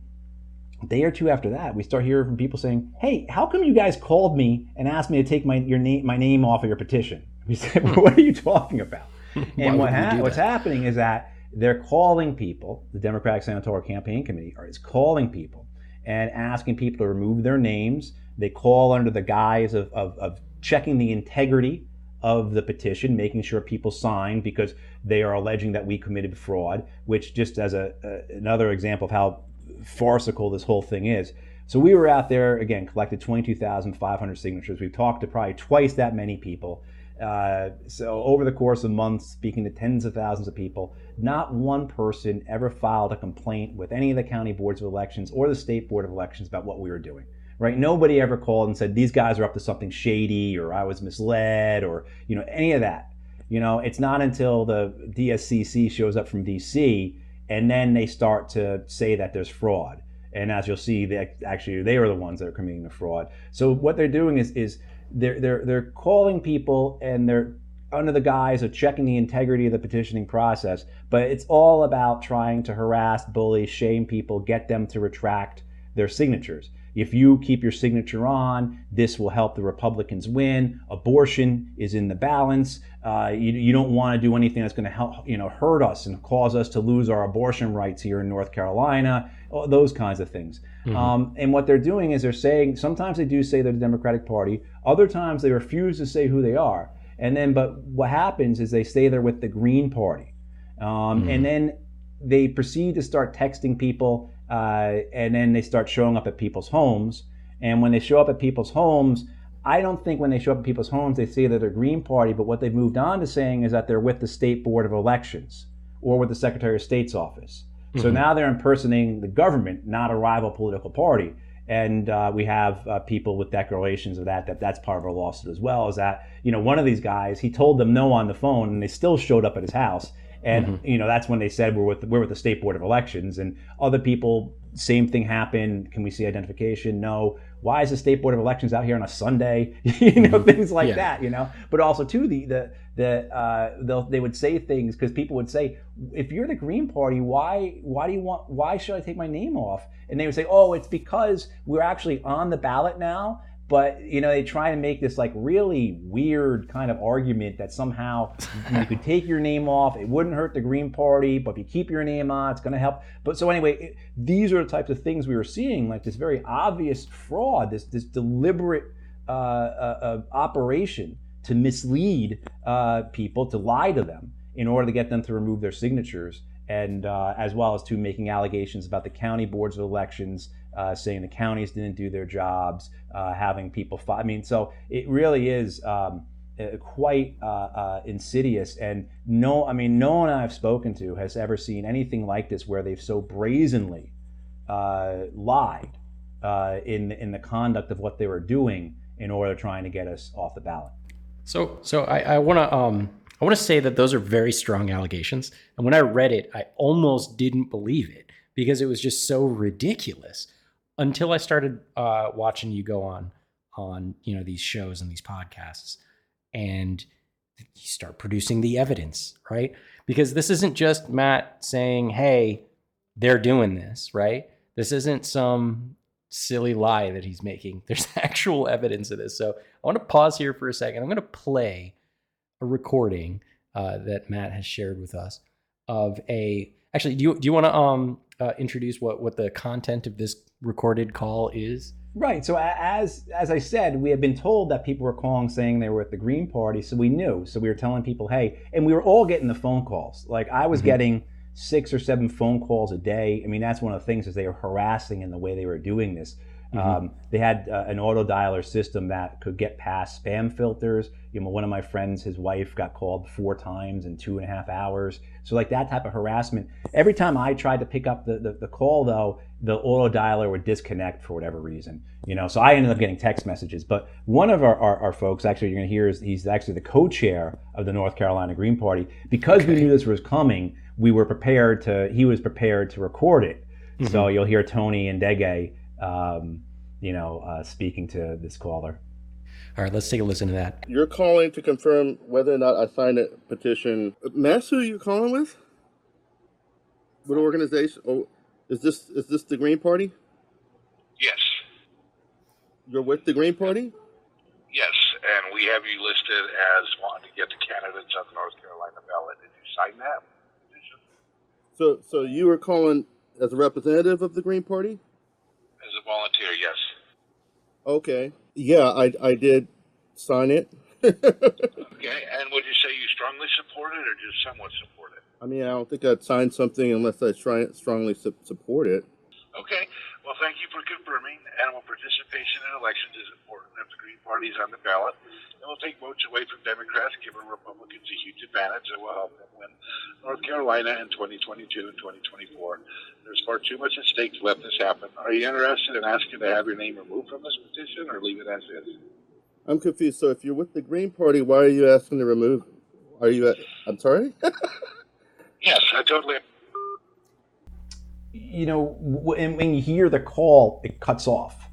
C: a day or two after that, we start hearing from people saying, "Hey, how come you guys called me and asked me to take my your name my name off of your petition?" We said, well, "What are you talking about?" and what ha- what's happening is that they're calling people. The Democratic Senatorial Campaign Committee is calling people and asking people to remove their names. They call under the guise of, of, of checking the integrity of the petition, making sure people sign because they are alleging that we committed fraud, which just as a, a, another example of how farcical this whole thing is. So we were out there again, collected 22,500 signatures. We've talked to probably twice that many people. Uh, so over the course of months, speaking to tens of thousands of people, not one person ever filed a complaint with any of the county boards of elections or the state board of elections about what we were doing right? Nobody ever called and said these guys are up to something shady or I was misled or you know any of that. You know, it's not until the DSCC shows up from DC and then they start to say that there's fraud. And as you'll see, they actually they are the ones that are committing the fraud. So what they're doing is is they're they're they're calling people and they're under the guise of checking the integrity of the petitioning process, but it's all about trying to harass, bully, shame people, get them to retract their signatures. If you keep your signature on, this will help the Republicans win. Abortion is in the balance. Uh, you, you, don't want to do anything that's going to help, you know, hurt us and cause us to lose our abortion rights here in North Carolina. Those kinds of things. Mm-hmm. Um, and what they're doing is they're saying sometimes they do say they're the Democratic Party. Other times they refuse to say who they are. And then, but what happens is they stay there with the Green Party, um, mm-hmm. and then they proceed to start texting people uh, and then they start showing up at people's homes. And when they show up at people's homes, I don't think when they show up at people's homes they say that they're Green Party, but what they've moved on to saying is that they're with the State Board of Elections or with the Secretary of State's office. Mm-hmm. So now they're impersonating the government, not a rival political party. And uh, we have uh, people with declarations of that, that that's part of our lawsuit as well, is that, you know, one of these guys, he told them no on the phone and they still showed up at his house. And mm-hmm. you know that's when they said we're with we're with the state board of elections, and other people same thing happened. Can we see identification? No. why is the state board of elections out here on a Sunday? you know, things like
D: Yeah.
C: that. You know, but also too the the the uh, they'll, they would say things because people would say, if you're the Green Party, why why do you want why should I take my name off? And they would say, oh, it's because we're actually on the ballot now. But you know, they try to make this like really weird kind of argument that somehow you could take your name off, it wouldn't hurt the Green Party, but if you keep your name on, it's going to help. But so anyway, it, these are the types of things we were seeing, like this very obvious fraud, this this deliberate uh, uh, uh, operation to mislead uh, people, to lie to them in order to get them to remove their signatures, and uh, as well as to making allegations about the county boards of elections, uh, saying the counties didn't do their jobs, uh, having people. Fi- I mean, so it really is. Um, quite uh, uh, insidious. And no, I mean, no one I've spoken to has ever seen anything like this where they've so brazenly lied in in the conduct of what they were doing in order to trying to get us off the ballot.
D: So, so I, I want to, um, I want to say that those are very strong allegations. And when I read it, I almost didn't believe it because it was just so ridiculous. Until I started uh, watching you go on, on you know these shows and these podcasts, and you start producing the evidence, right? Because this isn't just Matt saying, "Hey, they're doing this," right? This isn't some silly lie that he's making. There's actual evidence of this. So I want to pause here for a second. I'm going to play a recording uh, that Matt has shared with us of a. Actually, do you do you want to um uh, introduce what what the content of this recorded call is?
C: Right. So as as I said, we had been told that people were calling saying they were at the Green Party, so we knew. So we were telling people, hey, and we were all getting the phone calls. Like I was getting six or seven phone calls a day. I mean, that's one of the things is they were harassing in the way they were doing this. Um, they had uh, an auto dialer system that could get past spam filters. You know, one of my friends, his wife got called four times in two and a half hours. So like that type of harassment. Every time I tried to pick up the, the, the call though, the auto dialer would disconnect for whatever reason. You know, so I ended up getting text messages. But one of our, our, our folks, actually, you're going to hear is he's actually the co-chair of the North Carolina Green Party. Because we knew this was coming, we were prepared to. He was prepared to record it. So you'll hear Tony Ndege, um, you know, uh, speaking to this caller.
D: All right, let's take a listen to that.
G: You're calling to confirm whether or not I signed a petition. Mass, who are you calling with? What organization? Oh, is this is this the Green Party?
H: Yes,
G: You're with the Green Party?
H: yes, and we have you listed as wanting to get the candidates on the North Carolina ballot. Did you sign that petition
G: So so you were calling as a representative of the Green Party?
H: As a volunteer? Yes.
G: Okay. Yeah, I I did sign it.
H: Okay, and would you say you strongly support it or just somewhat support it?
G: I mean, I don't think I'd sign something unless I try, strongly su- support it.
H: Okay, well, thank you for confirming. Animal participation in elections is important if the Green Party is on the ballot. It will take votes away from Democrats, giving Republicans a huge advantage that will help them win North Carolina in 2022 and 2024. There's far too much at stake to let this happen. Are you interested in asking to have your name removed from this petition or leave it as is?
G: I'm confused. So if you're with the Green Party, why are you asking to remove? Are you at? I'm sorry.
H: Yes, I totally.
C: you know, when, when you hear the call, it cuts off.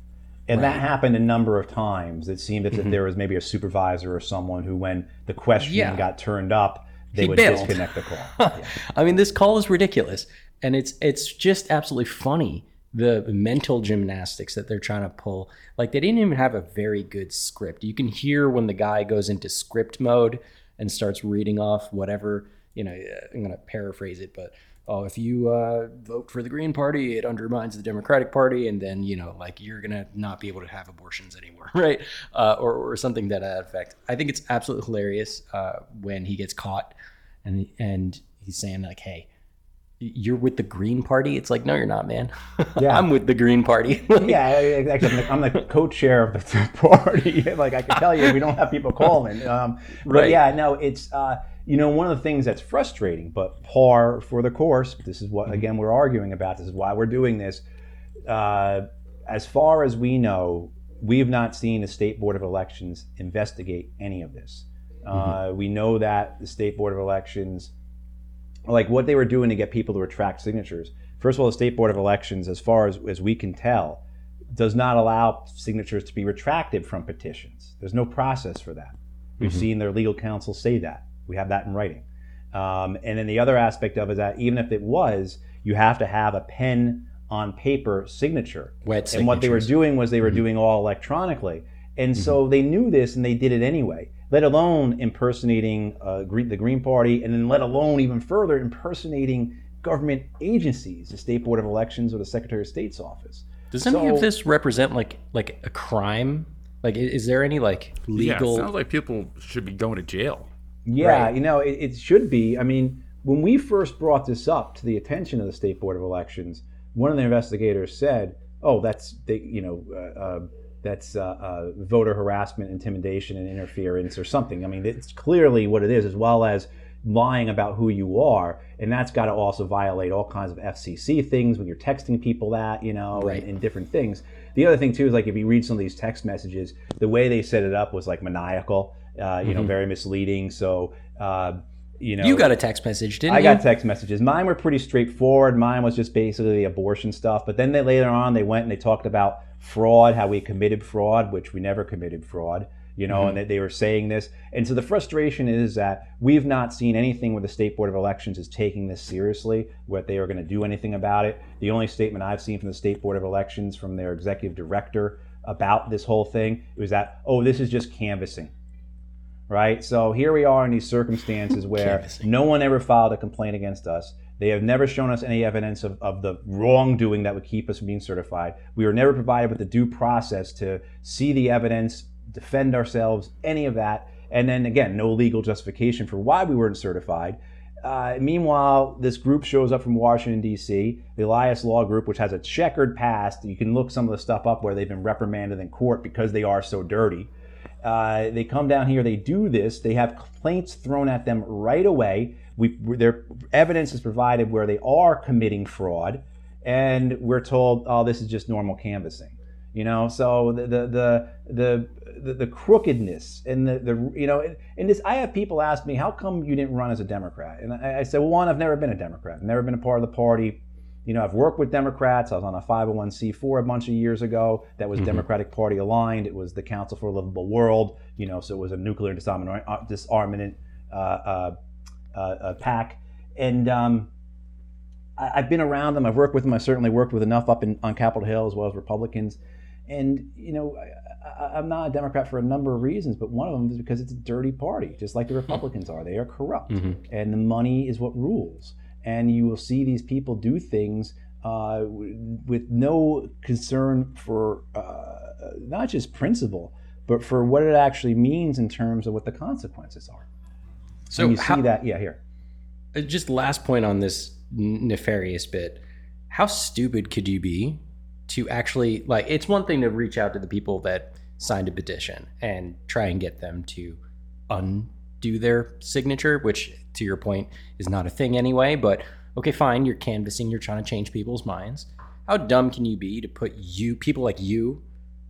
C: And that happened a number of times. It seemed as if mm-hmm. there was maybe a supervisor or someone who, when the question
D: Yeah.
C: got turned up, they
D: He
C: would
D: bailed.
C: disconnect the call. Yeah.
D: I mean, this call is ridiculous, and it's it's just absolutely funny the mental gymnastics that they're trying to pull. Like they didn't even have a very good script. You can hear when the guy goes into script mode and starts reading off whatever. You know, I'm going to paraphrase it, but oh, if you uh, vote for the Green Party, it undermines the Democratic Party, and then you know, like you're gonna not be able to have abortions anymore, right? Uh, or or something that effect. I think it's absolutely hilarious uh, when he gets caught and and he's saying like, "Hey, you're with the Green Party." It's like, no, you're not, man.
C: Yeah.
D: I'm with the Green Party.
C: yeah, I- actually, I'm the, I'm the co-chair of the party. like I can tell you, we don't have people calling. Um, but
D: Right.
C: yeah, no, it's uh, you know one of the things that's frustrating, but par for the course. This is what again we're arguing about. This is why we're doing this. Uh, as far as we know, we have not seen the state board of elections investigate any of this. Uh, we know that the state board of elections like what they were doing to get people to retract signatures. First of all, the state board of elections, as far as, as we can tell, does not allow signatures to be retracted from petitions. There's no process for that. We've
D: Mhm.
C: seen their legal counsel say that. We have that in writing. Um, and then the other aspect of it is that even if it was, you have to have a pen on paper signature.
D: Wet
C: and what they were doing was they were
D: Mhm.
C: doing all electronically. And so they knew this and they did it anyway, let alone impersonating uh, the Green Party, and then let alone even further impersonating government agencies, the State Board of Elections or the Secretary of State's office.
D: Does any of this represent like like a crime? Like, is there any like
A: Yeah,
D: legal?
A: it sounds like people should be going to jail.
C: Yeah,
D: Right.
C: you know, it, it should be. I mean, when we first brought this up to the attention of the State Board of Elections, one of the investigators said, "Oh, that's they, you know, uh, uh, that's uh, uh, voter harassment, intimidation, and interference, or something." I mean, it's clearly what it is, as well as lying about who you are, and that's got to also violate all kinds of FCC things when you're texting people that, you know,
D: Right.
C: and, and different things. The other thing too is like if you read some of these text messages, the way they set it up was like maniacal, uh, you know,
D: Mhm.
C: very misleading. So. Uh, you know,
D: you got a text message, didn't
C: I
D: you?
C: got text messages. Mine were pretty straightforward. Mine was just basically the abortion stuff. But then they later on they went and they talked about fraud, how we committed fraud, which we never committed fraud. You know,
D: Mhm.
C: and they, they were saying this. And so the frustration is that we've not seen anything where the State Board of Elections is taking this seriously, what they are going to do anything about it. The only statement I've seen from the State Board of Elections from their executive director about this whole thing was that, oh, this is just canvassing right? So here we are in these circumstances where no one ever filed a complaint against us. They have never shown us any evidence of, of the wrongdoing that would keep us from being certified. We were never provided with the due process to see the evidence, defend ourselves, any of that. And then again, no legal justification for why we weren't certified. Uh, meanwhile, this group shows up from Washington, D.C., the Elias Law Group, which has a checkered past. You can look some of the stuff up where they've been reprimanded in court because they are so dirty. Uh, they come down here, they do this, they have complaints thrown at them right away. We, their evidence is provided where they are committing fraud, and we're told, "Oh, this is just normal canvassing." You know, so the the the the, the, crookedness and the, the you know, and this. I have people ask me, "How come you didn't run as a Democrat?" And I, I said, "Well, one, I've never been a Democrat. I've never been a part of the party." You know, I've worked with Democrats. I was on a 501c4 a bunch of years ago that was
D: Mhm.
C: Democratic Party aligned. It was the Council for a Livable World. You know, so it was a nuclear disarmament, uh, disarmament uh, uh, uh, PAC. And um, I, I've been around them. I've worked with them. I've certainly worked with enough up in, on Capitol Hill as well as Republicans. And you know, I, I, I'm not a Democrat for a number of reasons, but one of them is because it's a dirty party, just like the Republicans are. They are corrupt,
D: Mhm.
C: and the money is what rules. And you will see these people do things uh, with no concern for uh, not just principle, but for what it actually means in terms of what the consequences are.
D: So
C: and you
D: how-
C: see that, yeah, here.
D: Uh, Just last point on this nefarious bit. How stupid could you be to actually like? It's one thing to reach out to the people that signed a petition and try and get them to undo their signature, which, to your point, is not a thing anyway. But okay, fine, you're canvassing, you're trying to change people's minds. How dumb can you be to put you, people like you,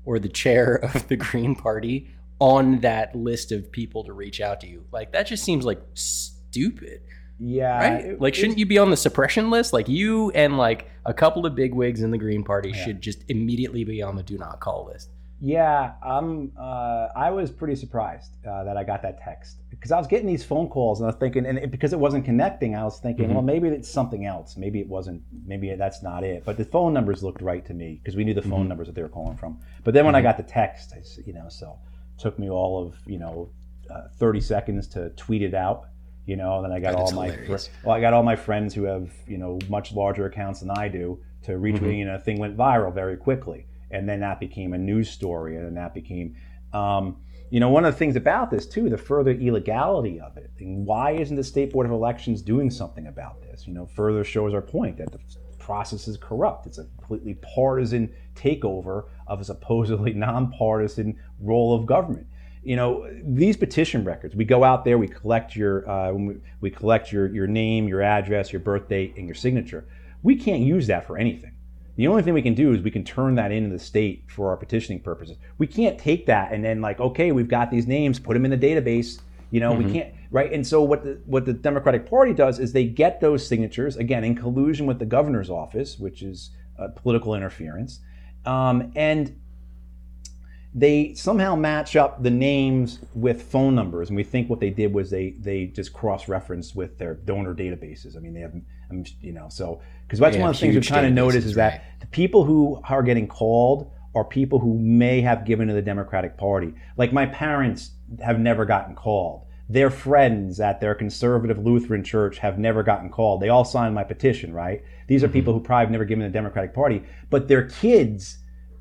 D: or the chair of the Green Party on that list of people to reach out to you? Like that just seems like stupid
C: Yeah,
D: right?
C: it-
D: like, shouldn't you be on the suppression list? Like, you and like a couple of big wigs in the Green Party
C: Yeah.
D: should just immediately be on the do not call list.
C: Yeah, I'm. Uh, I was pretty surprised uh, that I got that text because I was getting these phone calls and I was thinking, and it, because it wasn't connecting, I was thinking,
D: Mhm.
C: well, maybe it's something else. Maybe it wasn't. Maybe that's not it. But the phone numbers looked right to me because we knew the phone
D: Mhm.
C: numbers that they were calling from. But then when I
D: Mhm.
C: got the text, I, you know, so it took me all of you know, uh, 30 seconds to tweet it out. You know, and then I got
D: That
C: all my
D: hilarious.
C: well, I got all my friends who have you know much larger accounts than I do to retweet.
D: Mhm.
C: You know, thing went viral very quickly, and then that became a news story, and then that became, um, you know, one of the things about this too, the further illegality of it. And why isn't the state board of elections doing something about this? You know, further shows our point that the process is corrupt. It's a completely partisan takeover of a supposedly nonpartisan role of government you know these petition records we go out there we collect your uh, we, we collect your your name your address your birth date and your signature we can't use that for anything the only thing we can do is we can turn that into the state for our petitioning purposes we can't take that and then like okay we've got these names put them in the database you know we
D: Mhm.
C: can't right and so what the what the democratic party does is they get those signatures again in collusion with the governor's office which is uh, political interference um, and they somehow match up the names with phone numbers, and we think what they did was they they just cross-referenced with their donor databases. I mean, they have, you know, so because that's
D: They
C: one of the things we kind of notice is that
D: right.
C: the people who are getting called are people who may have given to the Democratic Party. Like my parents have never gotten called. Their friends at their conservative Lutheran church have never gotten called. They all signed my petition, right? These are people who probably have never given to the Democratic Party, but their kids,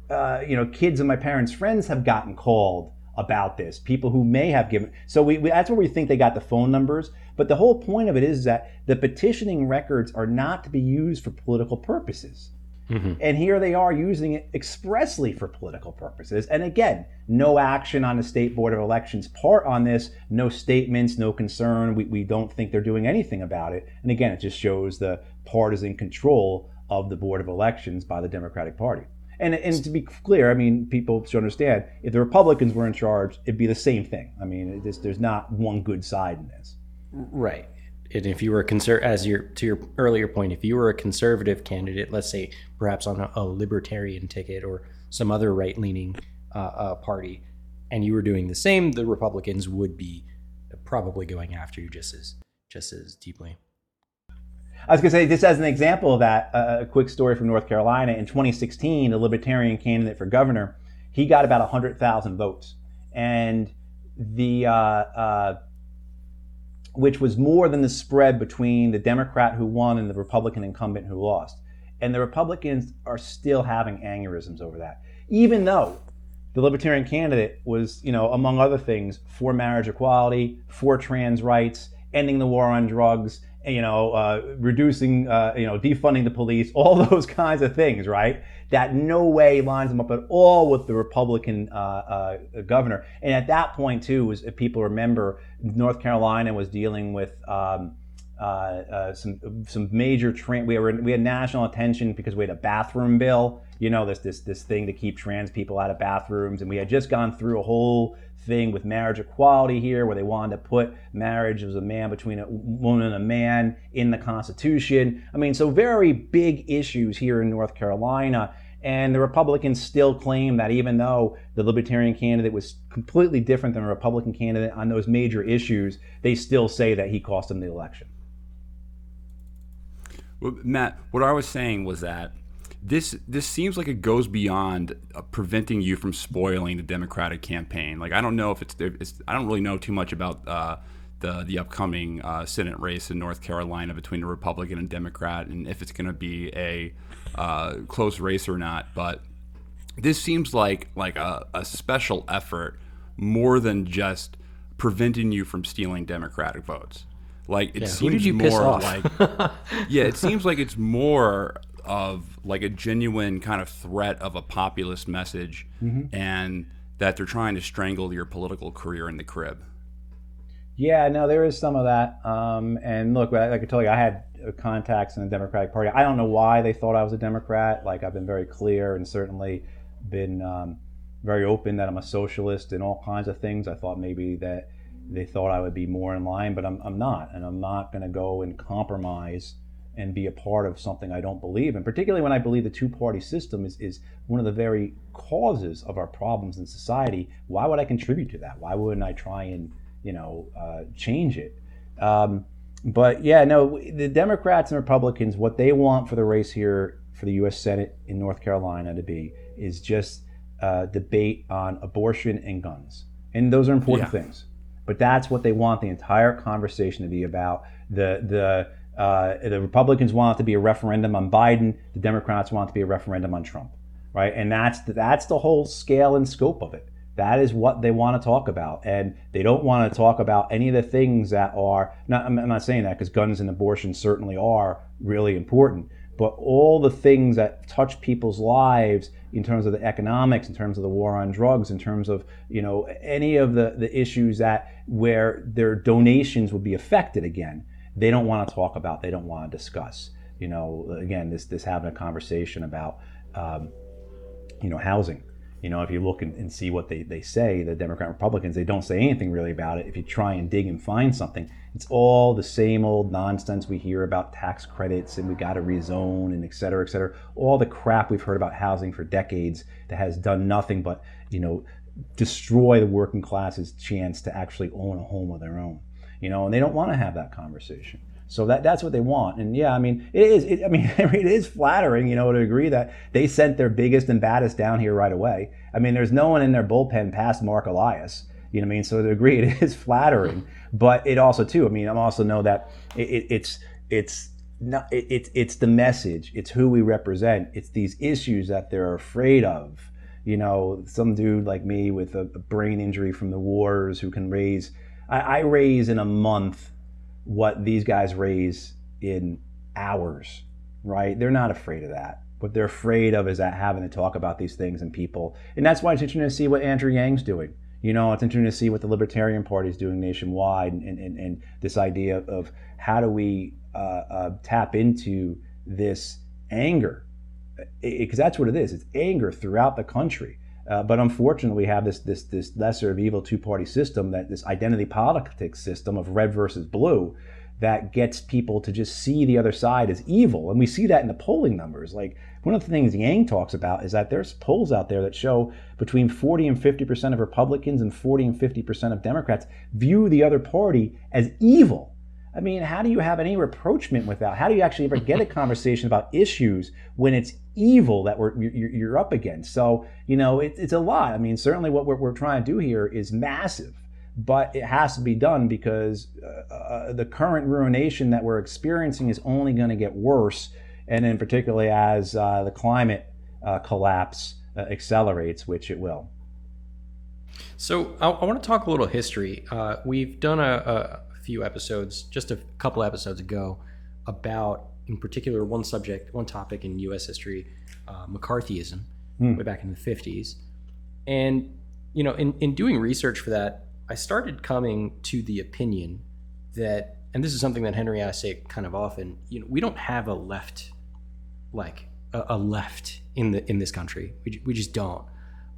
C: uh, you know, kids of my parents' friends have gotten called about this. People who may have given. So we, we that's where we think they got the phone numbers. But the whole point of it is that the petitioning records are not to be used for political purposes. Mm-hmm. And here they are using it expressly for political purposes. And again, no action on the State Board of Elections part on this, no statements, no concern. We, we don't think they're doing anything about it. And again, it just shows the partisan control of the Board of Elections by the Democratic Party. And, and to be clear, I mean, people should understand if the Republicans were in charge, it'd be the same thing. I mean, it just, there's not one good side in this.
D: Right. And if you were a conser- as your to your earlier point, if you were a conservative candidate, let's say perhaps on a, a libertarian ticket or some other right leaning uh, uh, party, and you were doing the same, the Republicans would be probably going after you just as just as deeply.
C: I was going to say, just as an example of that, uh, a quick story from North Carolina. In 2016, a Libertarian candidate for governor, he got about 100,000 votes, and the uh, uh, which was more than the spread between the Democrat who won and the Republican incumbent who lost. And the Republicans are still having aneurysms over that, even though the Libertarian candidate was, you know, among other things, for marriage equality, for trans rights, ending the war on drugs, you know, uh, reducing, uh, you know, defunding the police, all those kinds of things, right? That no way lines them up at all with the Republican uh, uh, governor. And at that point, too, was if people remember, North Carolina was dealing with. Um, uh, uh, some some major trans. We were we had national attention because we had a bathroom bill. You know this this this thing to keep trans people out of bathrooms, and we had just gone through a whole thing with marriage equality here, where they wanted to put marriage as a man between a woman and a man in the Constitution. I mean, so very big issues here in North Carolina. And the Republicans still claim that even though the Libertarian candidate was completely different than a Republican candidate on those major issues, they still say that he cost them the election.
A: Well, Matt, what I was saying was that this this seems like it goes beyond uh, preventing you from spoiling the Democratic campaign. Like I don't know if it's, it's I don't really know too much about uh, the the upcoming uh, Senate race in North Carolina between the Republican and Democrat, and if it's going to be a uh, close race or not. But this seems like like a, a special effort more than just preventing you from stealing Democratic votes. Like it
D: Yeah,
A: seems
D: did you piss
A: more
D: off?
A: like yeah, it seems like it's more of like a genuine kind of threat of a populist message,
C: Mm-hmm.
A: and that they're trying to strangle your political career in the crib.
C: Yeah, no, there is some of that. Um, and look, I, I can tell you, I had uh, contacts in the Democratic Party. I don't know why they thought I was a Democrat. Like I've been very clear and certainly been um, very open that I'm a socialist and all kinds of things. I thought maybe that they thought I would be more in line, but I'm, I'm not, and I'm not going to go and compromise and be a part of something I don't believe in. Particularly when I believe the two-party system is, is one of the very causes of our problems in society. Why would I contribute to that? Why wouldn't I try and you know uh, change it? Um, but yeah, no, the Democrats and Republicans, what they want for the race here for the U.S. Senate in North Carolina to be is just uh, debate on abortion and guns, and those are important
A: Yeah.
C: things. But that's what they want the entire conversation to be about. The the uh, the Republicans want it to be a referendum on Biden. The Democrats want it to be a referendum on Trump, right? And that's the, that's the whole scale and scope of it. That is what they want to talk about, and they don't want to talk about any of the things that are. Not, I'm not saying that because guns and abortion certainly are really important, but all the things that touch people's lives in terms of the economics, in terms of the war on drugs, in terms of you know any of the the issues that where their donations would be affected again, they don't want to talk about. They don't want to discuss. You know, again, this this having a conversation about um, you know housing You know, if you look and, and see what they, they say, the Democrat Republicans, they don't say anything really about it. If you try and dig and find something, it's all the same old nonsense we hear about tax credits and we got to rezone and et cetera, et cetera. All the crap we've heard about housing for decades that has done nothing but, you know, destroy the working class's chance to actually own a home of their own. You know, and they don't want to have that conversation. So that that's what they want. And yeah, I mean, it is. It, I mean, it is flattering, you know, to agree that they sent their biggest and baddest down here right away. I mean, there's no one in their bullpen past Mark Elias. You know what I mean? So to agree, it is flattering, but it also too. I mean, I also know that it, it, it's it's not it, it, it's the message. It's who we represent. It's these issues that they're afraid of. You know, some dude like me with a brain injury from the wars who can raise. I, I raise in a month what these guys raise in hours, right? They're not afraid of that. What they're afraid of is that having to talk about these things and people. And that's why it's interesting to see what Andrew Yang's doing. You know, it's interesting to see what the Libertarian Party is doing nationwide and, and, and this idea of how do we uh, uh, tap into this anger because that's what it is. It's anger throughout the country. Uh, but unfortunately, we have this this this lesser of evil two party system that this identity politics system of red versus blue that gets people to just see the other side as evil, and we see that in the polling numbers. Like one of the things Yang talks about is that there's polls out there that show between 40 and 50 percent of Republicans and 40 and 50 percent of Democrats view the other party as evil. I mean, how do you have any rapprochement with that? How do you actually ever get a conversation about issues when it's evil that we're you're, up against? So you know, it, it's a lot. I mean, certainly what we're, we're trying to do here is massive, but it has to be done because uh, uh, the current ruination that we're experiencing is only going to get worse, and then particularly as uh, the climate uh, collapse uh, accelerates, which it will.
D: So I, I want to talk a little history. Uh, we've done a, a few episodes, just a couple episodes ago, about, in particular, one subject, one topic in U.S. history, uh, McCarthyism, mm. way back in the 50s. And, you know, in, in doing research for that, I started coming to the opinion that, and this is something that Henry and I say kind of often, you know, we don't have a left, like a, a left in the in this country. We, we just don't.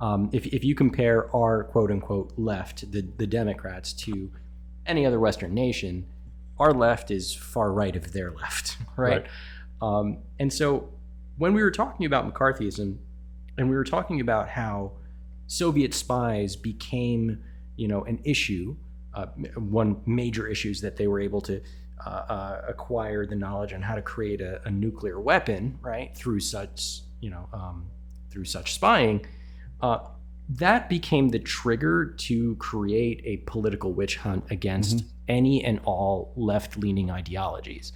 D: Um, if, if you compare our quote unquote left, the, the Democrats, to any other Western nation, our left is far right of their left, right? right. Um, and so when we were talking about McCarthyism, and we were talking about how Soviet spies became, you know, an issue, uh, one major issue is that they were able to uh, uh, acquire the knowledge on how to create a, a, nuclear weapon, right, through such, you know, um, through such spying. That became the trigger to create a political witch hunt against mm-hmm. any and all left leaning ideologies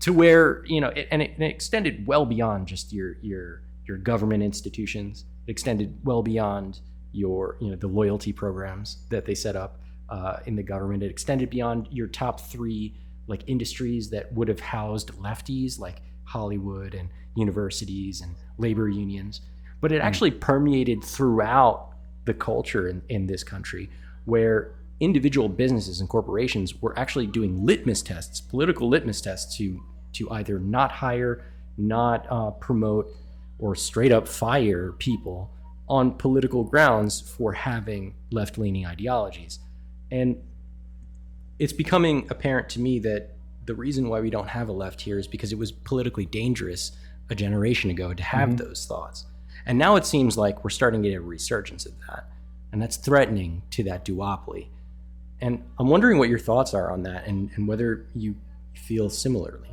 D: to where you know it, and, it, and, it, extended well beyond just your your your government institutions. It extended well beyond your you know the loyalty programs that they set up uh, in the government. It extended beyond your top three like industries that would have housed lefties like hollywood and universities and labor unions but it hmm. actually permeated throughout the culture in, in this country where individual businesses and corporations were actually doing litmus tests, political litmus tests to to either not hire, not uh, promote, or straight up fire people on political grounds for having left leaning ideologies. And it's becoming apparent to me that the reason why we don't have a left here is because it was politically dangerous a generation ago to have mm-hmm. those thoughts. And now it seems like we're starting to get a resurgence of that. And that's threatening to that duopoly. And I'm wondering what your thoughts are on that and, and whether you feel similarly.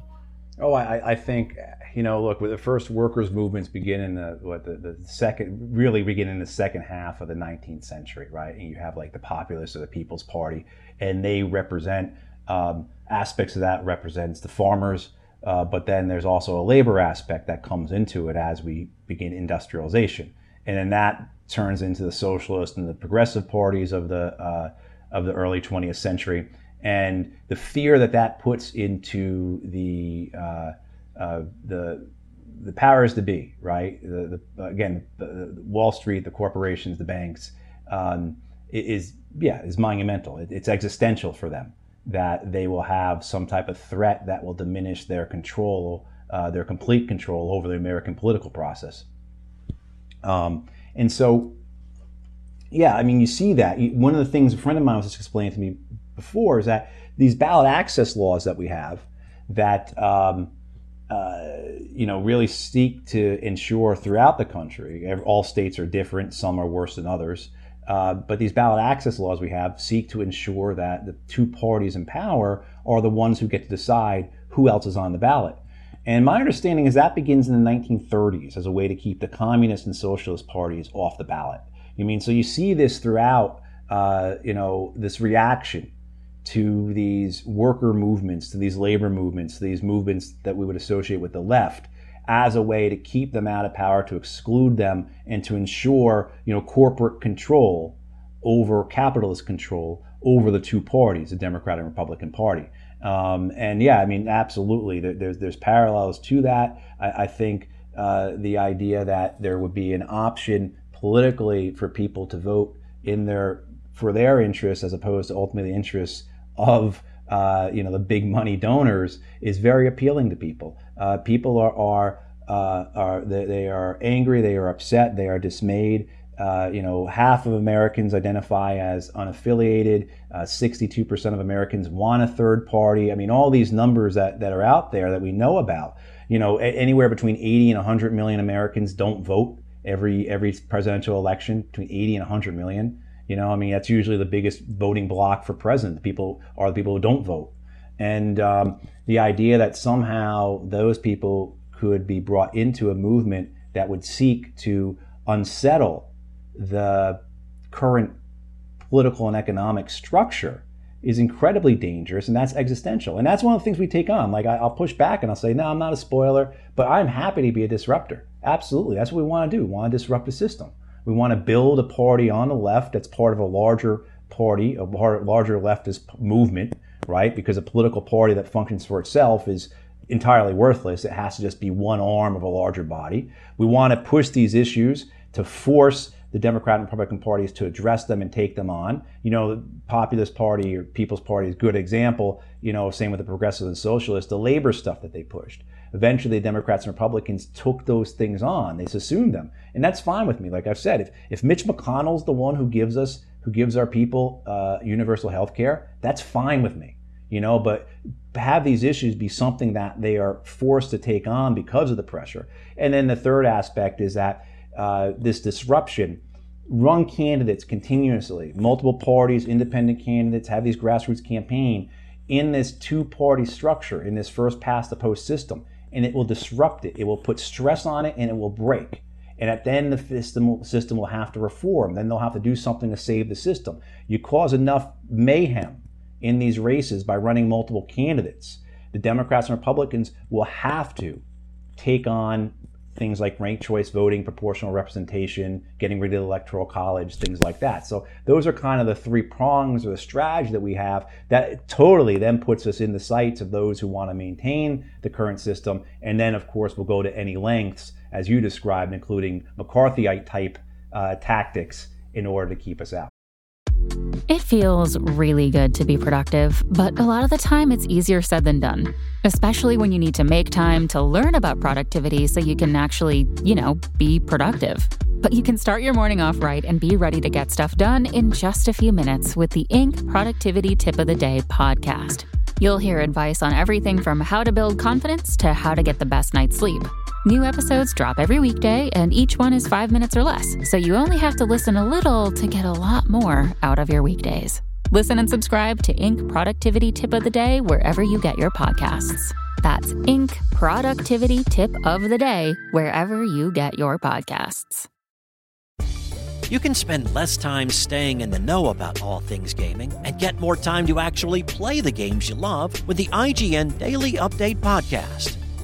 C: Oh, I, I think, you know, look, with the first workers' movements begin in the, what, the, the second, really begin in the second half of the 19th century, right? And you have like the Populists or the People's Party, and they represent um, aspects of that represents the farmers, uh, but then there's also a labor aspect that comes into it as we begin industrialization, and then that turns into the socialist and the progressive parties of the uh, of the early 20th century, and the fear that that puts into the uh, uh the the powers to be, right? The, the again, the, the Wall Street, the corporations, the banks, um, is yeah, is monumental. It, it's existential for them that they will have some type of threat that will diminish their control, uh, their complete control over the American political process. Um, and so yeah, I mean, you see that. One of the things a friend of mine was just explaining to me before is that these ballot access laws that we have that um, uh, you know really seek to ensure throughout the country. All states are different; some are worse than others. Uh, but these ballot access laws we have seek to ensure that the two parties in power are the ones who get to decide who else is on the ballot. And my understanding is that begins in the 1930s as a way to keep the communist and socialist parties off the ballot. You mean so you see this throughout, uh, you know, this reaction to these worker movements, to these labor movements, to these movements that we would associate with the left as a way to keep them out of power, to exclude them, and to ensure, you know, corporate control over capitalist control over the two parties, the Democratic and Republican Party. Um, and yeah, I mean, absolutely, there, there's there's parallels to that. I, I think uh, the idea that there would be an option politically for people to vote in their for their interests as opposed to ultimately the interests of uh, you know the big money donors is very appealing to people. Uh, people are are uh, are they, they, are angry, they are upset, they are dismayed. Uh, you know, half of Americans identify as unaffiliated. 62% uh, of Americans want a third party. I mean, all these numbers that, that are out there that we know about. You know, a- anywhere between 80 and 100 million Americans don't vote every every presidential election. Between 80 and 100 million. You know, I mean, that's usually the biggest voting block for president. The people are the people who don't vote. And um, the idea that somehow those people could be brought into a movement that would seek to unsettle the current political and economic structure is incredibly dangerous and that's existential. And that's one of the things we take on. Like, I, will push back and I'll say, no, I'm not a spoiler, but I'm happy to be a disruptor. Absolutely. That's what we want to do. We want to disrupt the system. We want to build a party on the left that's part of a larger party, a larger leftist movement, right? Because a political party that functions for itself is entirely worthless. It has to just be one arm of a larger body. We want to push these issues to force the Democrat and Republican parties to address them and take them on. You know, the Populist Party or People's Party is a good example. You know, same with the Progressives and Socialists, the labor stuff that they pushed. Eventually, Democrats and Republicans took those things on. They assumed them, and that's fine with me. Like I've said, if if Mitch McConnell's the one who gives us, who gives our people uh, universal health care, that's fine with me. You know, but have these issues be something that they are forced to take on because of the pressure. And then the third aspect is that uh, this disruption run candidates continuously multiple parties independent candidates have these grassroots campaign in this two party structure in this first past the post system and it will disrupt it. It will put stress on it and it will break. And at the end the system, system will have to reform. Then they'll have to do something to save the system. You cause enough mayhem in these races by running multiple candidates. The democrats and republicans will have to take on things like ranked choice voting, proportional representation, getting rid of the electoral college, things like that. So those are kind of the three prongs or the strategy that we have that totally then puts us in the sights of those who want to maintain the current system. And then, of course, we'll go to any lengths, as you described, including McCarthyite type uh, tactics in order to keep us out.
I: It feels really good to be productive, but a lot of the time it's easier said than done, especially when you need to make time to learn about productivity so you can actually, you know, be productive. But you can start your morning off right and be ready to get stuff done in just a few minutes with the Inc. Productivity Tip of the Day podcast. You'll hear advice on everything from how to build confidence to how to get the best night's sleep. New episodes drop every weekday, and each one is five minutes or less, so you only have to listen a little to get a lot more out of your weekdays. Listen and subscribe to Inc. Productivity Tip of the Day wherever you get your podcasts. That's Inc. Productivity Tip of the Day wherever you get your podcasts.
J: You can spend less time staying in the know about all things gaming and get more time to actually play the games you love with the IGN Daily Update Podcast.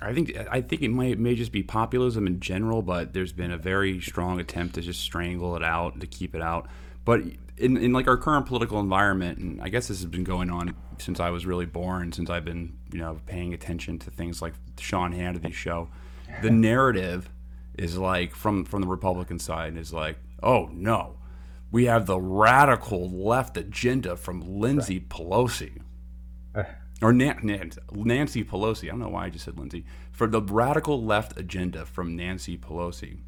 A: I think I think it might may just be populism in general, but there's been a very strong attempt to just strangle it out to keep it out. but in, in like our current political environment, and I guess this has been going on since I was really born, since I've been you know paying attention to things like Sean Hannity's show, the narrative is like from from the Republican side is like, oh no, we have the radical left agenda from Lindsay right. Pelosi. Or Nancy Pelosi. I don't know why I just said Lindsay. For the radical left agenda from Nancy Pelosi.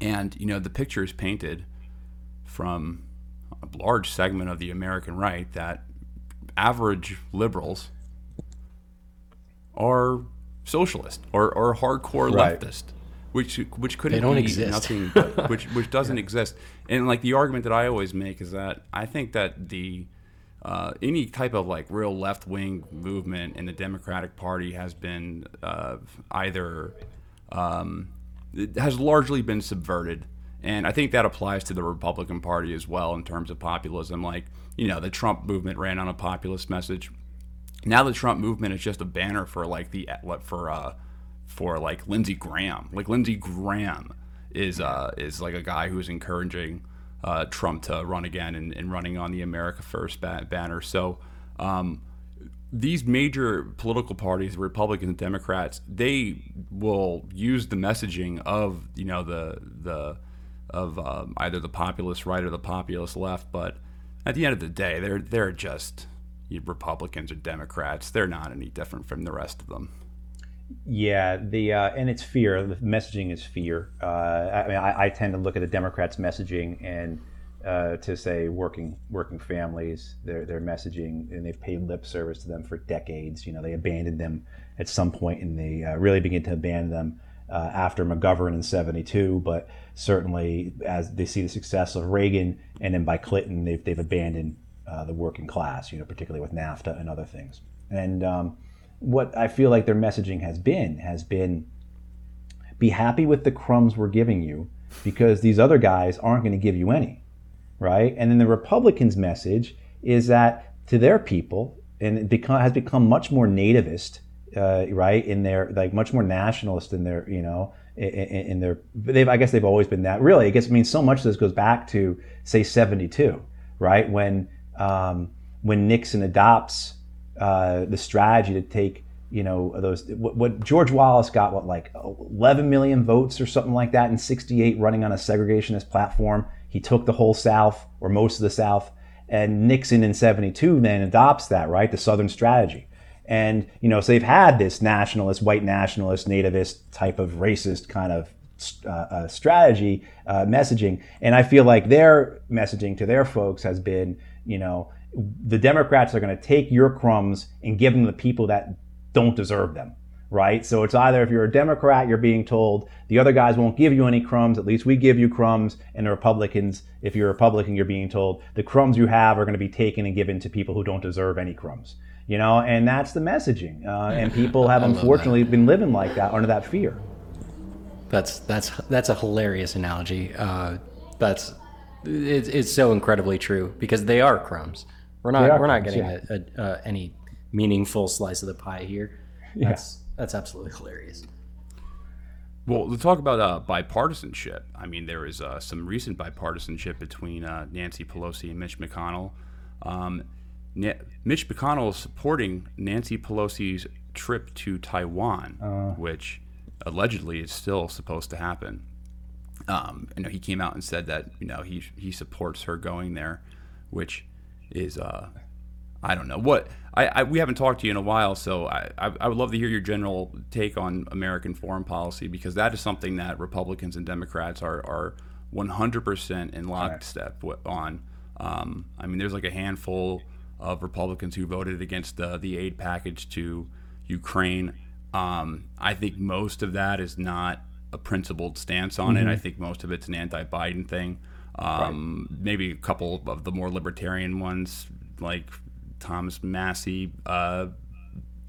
A: And, you know, the picture is painted from a large segment of the American right that average liberals are socialist or, or hardcore right. leftist, which which couldn't be exist. nothing but, which which doesn't yeah. exist. And like the argument that I always make is that I think that the uh, any type of like real left wing movement in the Democratic Party has been uh, either um, has largely been subverted and I think that applies to the Republican Party as well in terms of populism. Like, you know, the Trump movement ran on a populist message. Now the Trump movement is just a banner for like the for uh for like Lindsey Graham. Like Lindsey Graham is uh is like a guy who's encouraging uh, Trump to run again and, and, running on the America First banner. So um, these major political parties, Republicans and Democrats, they will use the messaging of you know the the of um, either the populist right or the populist left. But at the end of the day, they're they're just Republicans or Democrats. They're not any different from the rest of them.
C: Yeah, the uh, and it's fear. The messaging is fear. Uh, I mean, I, I, tend to look at the Democrats' messaging and uh, to say working working families, their their messaging, and they've paid lip service to them for decades. You know, they abandoned them at some point, and they uh, really begin to abandon them uh, after McGovern in '72, but certainly as they see the success of Reagan and then by Clinton, they've, they've abandoned uh, the working class, you know, particularly with NAFTA and other things. And um, what I feel like their messaging has been has been be happy with the crumbs we're giving you because these other guys aren't going to give you any, right? And then the Republicans' message is that to their people, and it become, has become much more nativist uh, right? In their like much more nationalist in their you know in, in their they've I guess they've always been that. Really, I guess I mean so much of this goes back to say '72, right? When um, when Nixon adopts uh, the strategy to take you know those what, what, George Wallace got what like 11 million votes or something like that in 68 running on a segregationist platform he took the whole south or most of the south and Nixon in 72 then adopts that right the southern strategy and, you know, so they've had this nationalist, white nationalist, nativist type of racist kind of uh, uh, strategy, uh, messaging. And I feel like their messaging to their folks has been, you know, the Democrats are going to take your crumbs and give them to the people that don't deserve them. Right. So it's either if you're a Democrat, you're being told the other guys won't give you any crumbs. At least we give you crumbs. And the Republicans, if you're a Republican, you're being told the crumbs you have are going to be taken and given to people who don't deserve any crumbs you know, and that's the messaging. Uh, and people have unfortunately been living like that under that fear.
D: That's that's that's a hilarious analogy. Uh, that's it's, it's so incredibly true because they are crumbs. We're not we're not getting yeah. a, a, uh, any meaningful slice of the pie here. That's yeah. that's absolutely hilarious.
A: Well, to talk about uh, bipartisanship, I mean, there is uh, some recent bipartisanship between uh, Nancy Pelosi and Mitch McConnell. Um, Mitch McConnell is supporting Nancy Pelosi's trip to Taiwan, uh. which allegedly is still supposed to happen. Um, you know, he came out and said that you know he he supports her going there, which is uh, I don't know what I, I, we haven't talked to you in a while, so I, I, would love to hear your general take on American foreign policy because that is something that Republicans and Democrats are are 100% in lockstep on. Um, I mean, there's like a handful of Republicans who voted against the, the aid package to Ukraine. Um, I think most of that is not a principled stance on mm-hmm. it. I think most of it's an anti-Biden thing. Um, right. Maybe a couple of the more libertarian ones, like Thomas Massie, uh,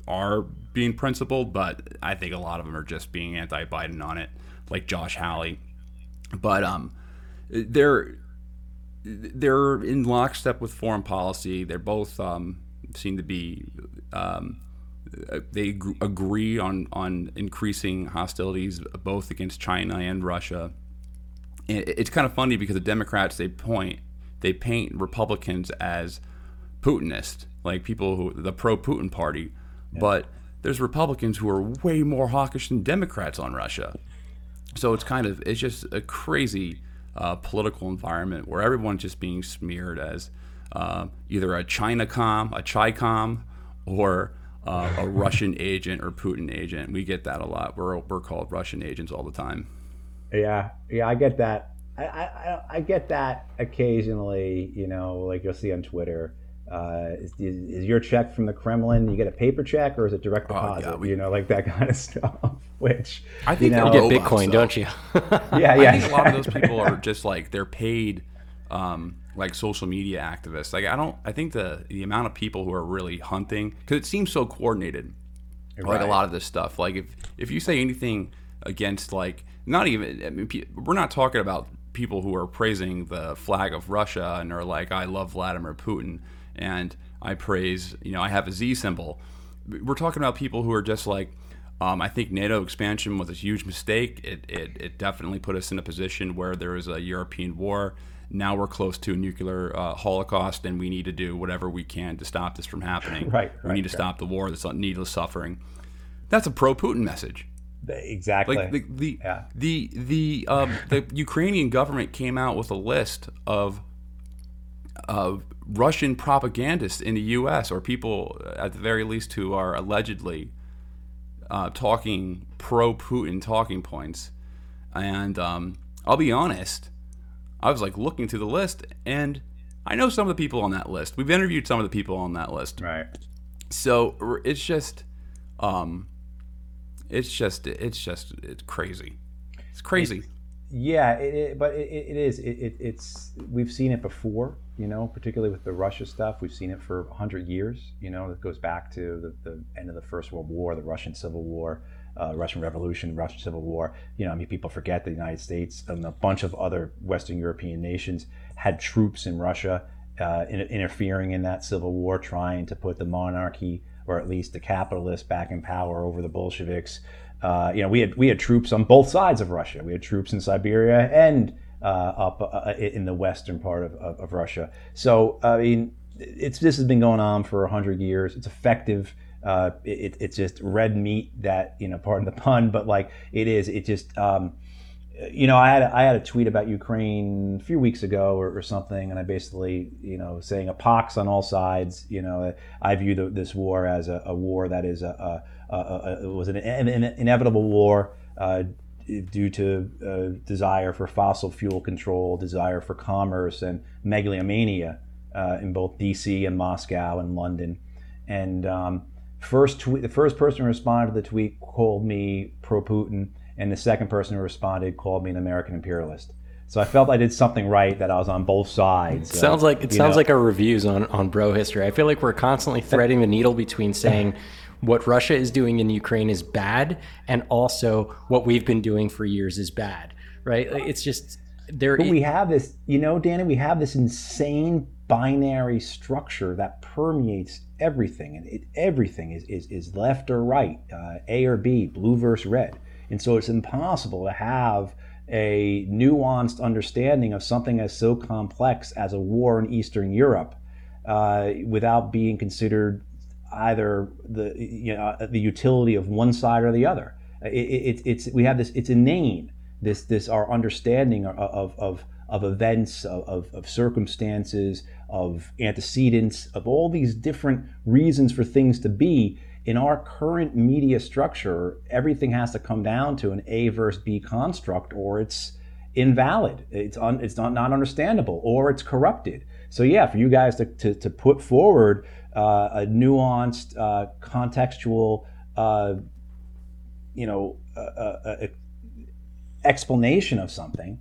A: are being principled, but I think a lot of them are just being anti-Biden on it, like Josh Hawley. But um, they're they're in lockstep with foreign policy. They're both um, seem to be um, they agree on on increasing hostilities both against China and Russia. It's kind of funny because the Democrats they point they paint Republicans as Putinist, like people who the pro-Putin party, but there's Republicans who are way more hawkish than Democrats on Russia. So it's kind of it's just a crazy uh, political environment where everyone's just being smeared as uh, either a Chinacom, a Chicom, or uh, a Russian agent or Putin agent. We get that a lot. We're we're called Russian agents all the time.
C: Yeah, yeah, I get that. I, I, I get that occasionally. You know, like you'll see on Twitter. Uh, is, is, your check from the Kremlin? You get a paper check, or is it direct deposit? Oh, yeah, we, you know, like that kind of stuff. Which
D: I think
C: you
D: know, you get Bitcoin, don't you?
A: yeah, yeah. I think a lot of those people are just like they're paid, um, like social media activists. Like I don't. I think the the amount of people who are really hunting because it seems so coordinated. Right. Like a lot of this stuff. Like if if you say anything against like not even I mean we're not talking about people who are praising the flag of Russia and are like I love Vladimir Putin and I praise, you know, I have a Z symbol. We're talking about people who are just like, um, I think NATO expansion was a huge mistake. It, it, it, definitely put us in a position where there was a European war. Now we're close to a nuclear uh, holocaust, and we need to do whatever we can to stop this from happening.
C: right,
A: We need to
C: right.
A: stop the war, this needless suffering. That's a pro-Putin message.
C: Exactly.
A: Like the the
C: yeah.
A: the the, um, the Ukrainian government came out with a list of of Russian propagandists in the U.S. or people, at the very least, who are allegedly uh, talking pro-Putin talking points. And um, I'll be honest, I was like looking through the list, and I know some of the people on that list. We've interviewed some of the people on that list.
C: Right.
A: So it's just, um, it's just, it's just, it's crazy. It's crazy.
C: Yeah, it, it, but it, it is. It, it's we've seen it before, you know, particularly with the Russia stuff. We've seen it for hundred years. You know, it goes back to the, the, end of the First World War, the Russian Civil War, uh, Russian Revolution, Russian Civil War. You know, I mean, people forget the United States and a bunch of other Western European nations had troops in Russia uh, in, interfering in that civil war, trying to put the monarchy or at least the capitalists back in power over the Bolsheviks. Uh, you know, we had we had troops on both sides of Russia. We had troops in Siberia and uh, up uh, in the western part of, of, of, Russia. So I mean, it's this has been going on for hundred years. It's effective. Uh, it, it's just red meat that you know, pardon the pun, but like it is. It just um, you know, I had I had a tweet about Ukraine a few weeks ago or, or, something, and I basically, you know, saying a pox on all sides. You know, I view the, this war as a, a, war that is a, a, a was an, an, inevitable war uh, due to uh, desire for fossil fuel control, desire for commerce, and megalomania uh, in both D.C. and Moscow and London. And um, first tweet, the first person who responded to the tweet called me pro-Putin and the second person who responded called me an American imperialist. So I felt I did something right that I was on both sides.
D: It sounds like it sounds know. like our reviews on on bro history. I feel like we're constantly threading the needle between saying what Russia is doing in Ukraine is bad and also what we've been doing for years is bad. Right? It's just there
C: But we have this, you know, Danny, we have this insane binary structure that permeates everything and it, everything is, is, is left or right, uh, A or B, blue versus red. And so it's impossible to have a nuanced understanding of something as so complex as a war in Eastern Europe uh, without being considered either the you know, the utility of one side or the other. It, it, it's we have this it's inane this this our understanding of of, of events of, of circumstances of antecedents of all these different reasons for things to be in our current media structure, everything has to come down to an A versus B construct, or it's invalid. It's un, it's not, not understandable, or it's corrupted. So yeah, for you guys to, to, to put forward uh, a nuanced, uh, contextual, uh, you know, explanation of something,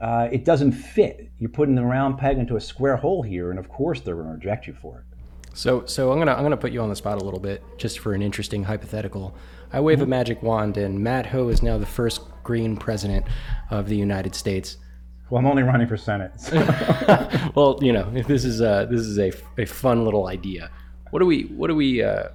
C: uh, it doesn't fit. You're putting the round peg into a square hole here, and of course they're going to reject you for it.
D: So, so I'm gonna I'm gonna put you on the spot a little bit, just for an interesting hypothetical. I wave mm-hmm. a magic wand, and Matt Hoh is now the first Green president of the United States.
C: Well, I'm only running for Senate. So.
D: well, you know, this is a this is a, a fun little idea. What do we what do we uh,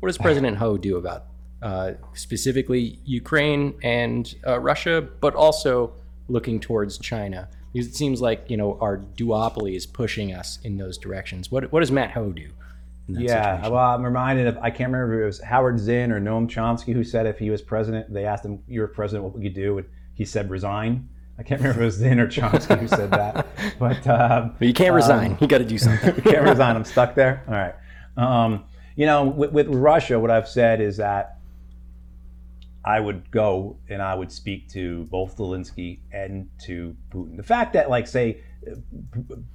D: what does President Hoh do about uh, specifically Ukraine and uh, Russia, but also looking towards China? Because it seems like you know our duopoly is pushing us in those directions. What what does Matt Hoh do? in that
C: Yeah,
D: situation?
C: well, I'm reminded of I can't remember if it was Howard Zinn or Noam Chomsky who said if he was president, they asked him, "You're president, what would you do?" And he said, "Resign." I can't remember if it was Zinn or Chomsky who said that, but um,
D: But you can't resign. You got to do something.
C: you can't resign. I'm stuck there. All right. Um, you know, with, with Russia, what I've said is that I would go and I would speak to both Zelensky and to Putin. The fact that, like, say,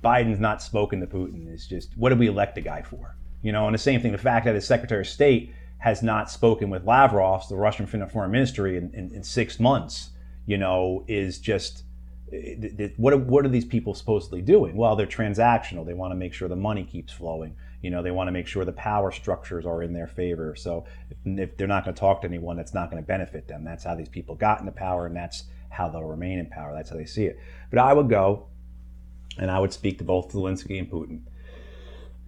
C: Biden's not spoken to Putin is just what did we elect the guy for? You know, and the same thing. The fact that his Secretary of State has not spoken with Lavrov, the Russian Foreign Ministry, in, in, in six months, you know, is just eh, what are, what are these people supposedly doing? Well, they're transactional. They want to make sure the money keeps flowing. You know, they want to make sure the power structures are in their favor. So if, if they're not going to talk to anyone, that's not going to benefit them. That's how these people got into power, and that's how they'll remain in power. That's how they see it. But I would go, and I would speak to both Zelensky and Putin,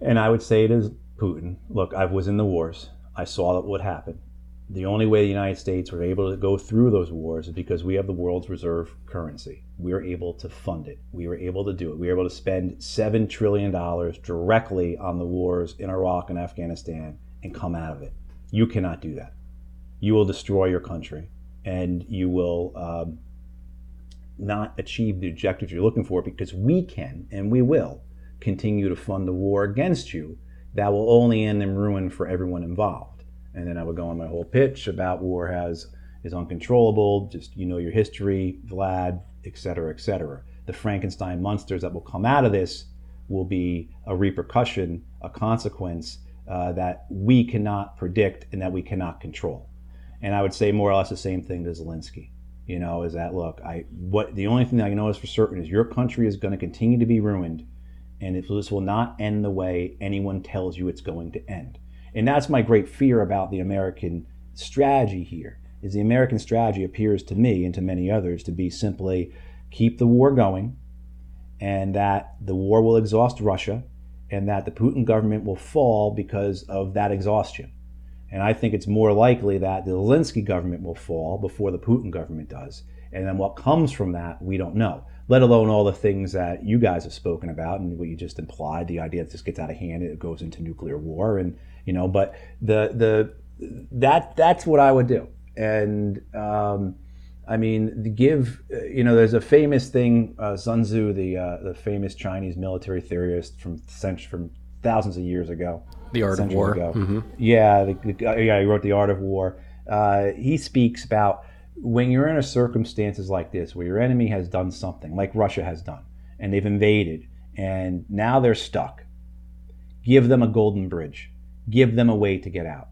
C: and I would say to Putin, "Look, I was in the wars. I saw what happened. The only way the United States were able to go through those wars is because we have the world's reserve currency. We were able to fund it. We were able to do it. We were able to spend $7 trillion directly on the wars in Iraq and Afghanistan and come out of it. You cannot do that. You will destroy your country and you will um, not achieve the objectives you're looking for because we can and we will continue to fund the war against you that will only end in ruin for everyone involved. And then I would go on my whole pitch about war has is uncontrollable, just you know your history, Vlad, et cetera, et cetera. The Frankenstein monsters that will come out of this will be a repercussion, a consequence uh, that we cannot predict and that we cannot control. And I would say more or less the same thing to Zelensky. You know, is that look, I what the only thing that I know is for certain is your country is going to continue to be ruined and it, this will not end the way anyone tells you it's going to end. And that's my great fear about the American strategy here. Is the American strategy appears to me and to many others to be simply keep the war going, and that the war will exhaust Russia, and that the Putin government will fall because of that exhaustion. And I think it's more likely that the Zelensky government will fall before the Putin government does. And then what comes from that, we don't know let alone all the things that you guys have spoken about and what you just implied the idea that this gets out of hand and it goes into nuclear war and you know but the the that that's what i would do. And um, i mean give you know there's a famous thing uh, sun tzu the uh, the famous chinese military theorist from from thousands of years ago.
D: The Art of War. Mhm.
C: yeah the, the, yeah he wrote the art of war. Uh, he speaks about when you're in a circumstances like this where your enemy has done something like Russia has done and they've invaded and now they're stuck give them a golden bridge give them a way to get out.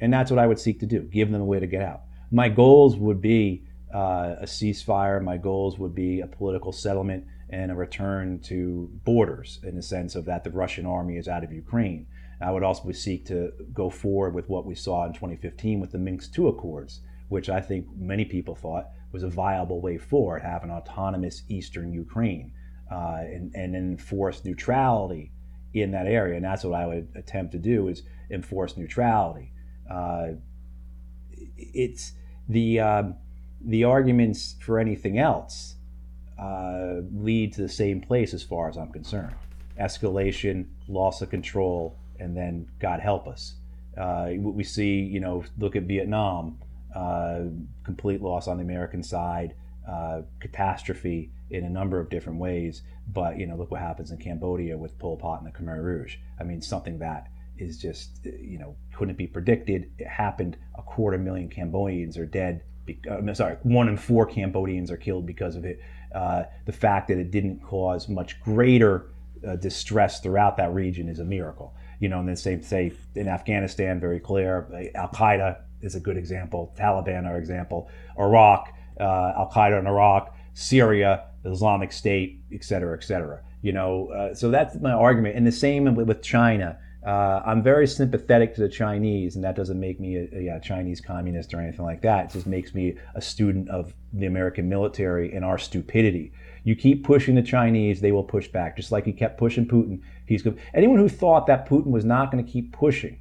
C: And that's what I would seek to do give them a way to get out. My goals would be uh, a ceasefire. My goals would be a political settlement and a return to borders in the sense of that the Russian army is out of Ukraine. I would also seek to go forward with what we saw in 2015 with the Minsk II Accords which I think many people thought was a viable way forward, have an autonomous Eastern Ukraine uh, and, and enforce neutrality in that area. And that's what I would attempt to do is enforce neutrality. Uh, it's the um, the arguments for anything else uh, lead to the same place as far as I'm concerned: escalation, loss of control, and then God help us. Uh, we see, you know, look at Vietnam uh, complete loss on the American side, uh, catastrophe in a number of different ways. But you know, look what happens in Cambodia with Pol Pot and the Khmer Rouge. I mean, something that is just you know couldn't be predicted. It happened. A quarter million Cambodians are dead. Be- uh, sorry, one in four Cambodians are killed because of it. Uh, the fact that it didn't cause much greater uh, distress throughout that region is a miracle. You know, and then same say in Afghanistan, very clear. Al Qaeda is a good example. Taliban are example. Iraq, Al Qaeda in Iraq, Syria, Islamic State, et cetera, et cetera. You know, uh, so that's my argument. And the same with, China. Uh, I'm very sympathetic to the Chinese, and that doesn't make me a, a Chinese communist or anything like that. It just makes me a student of the American military and our stupidity. You keep pushing the Chinese, they will push back, just like he kept pushing Putin. He's go- anyone who thought that Putin was not going to keep pushing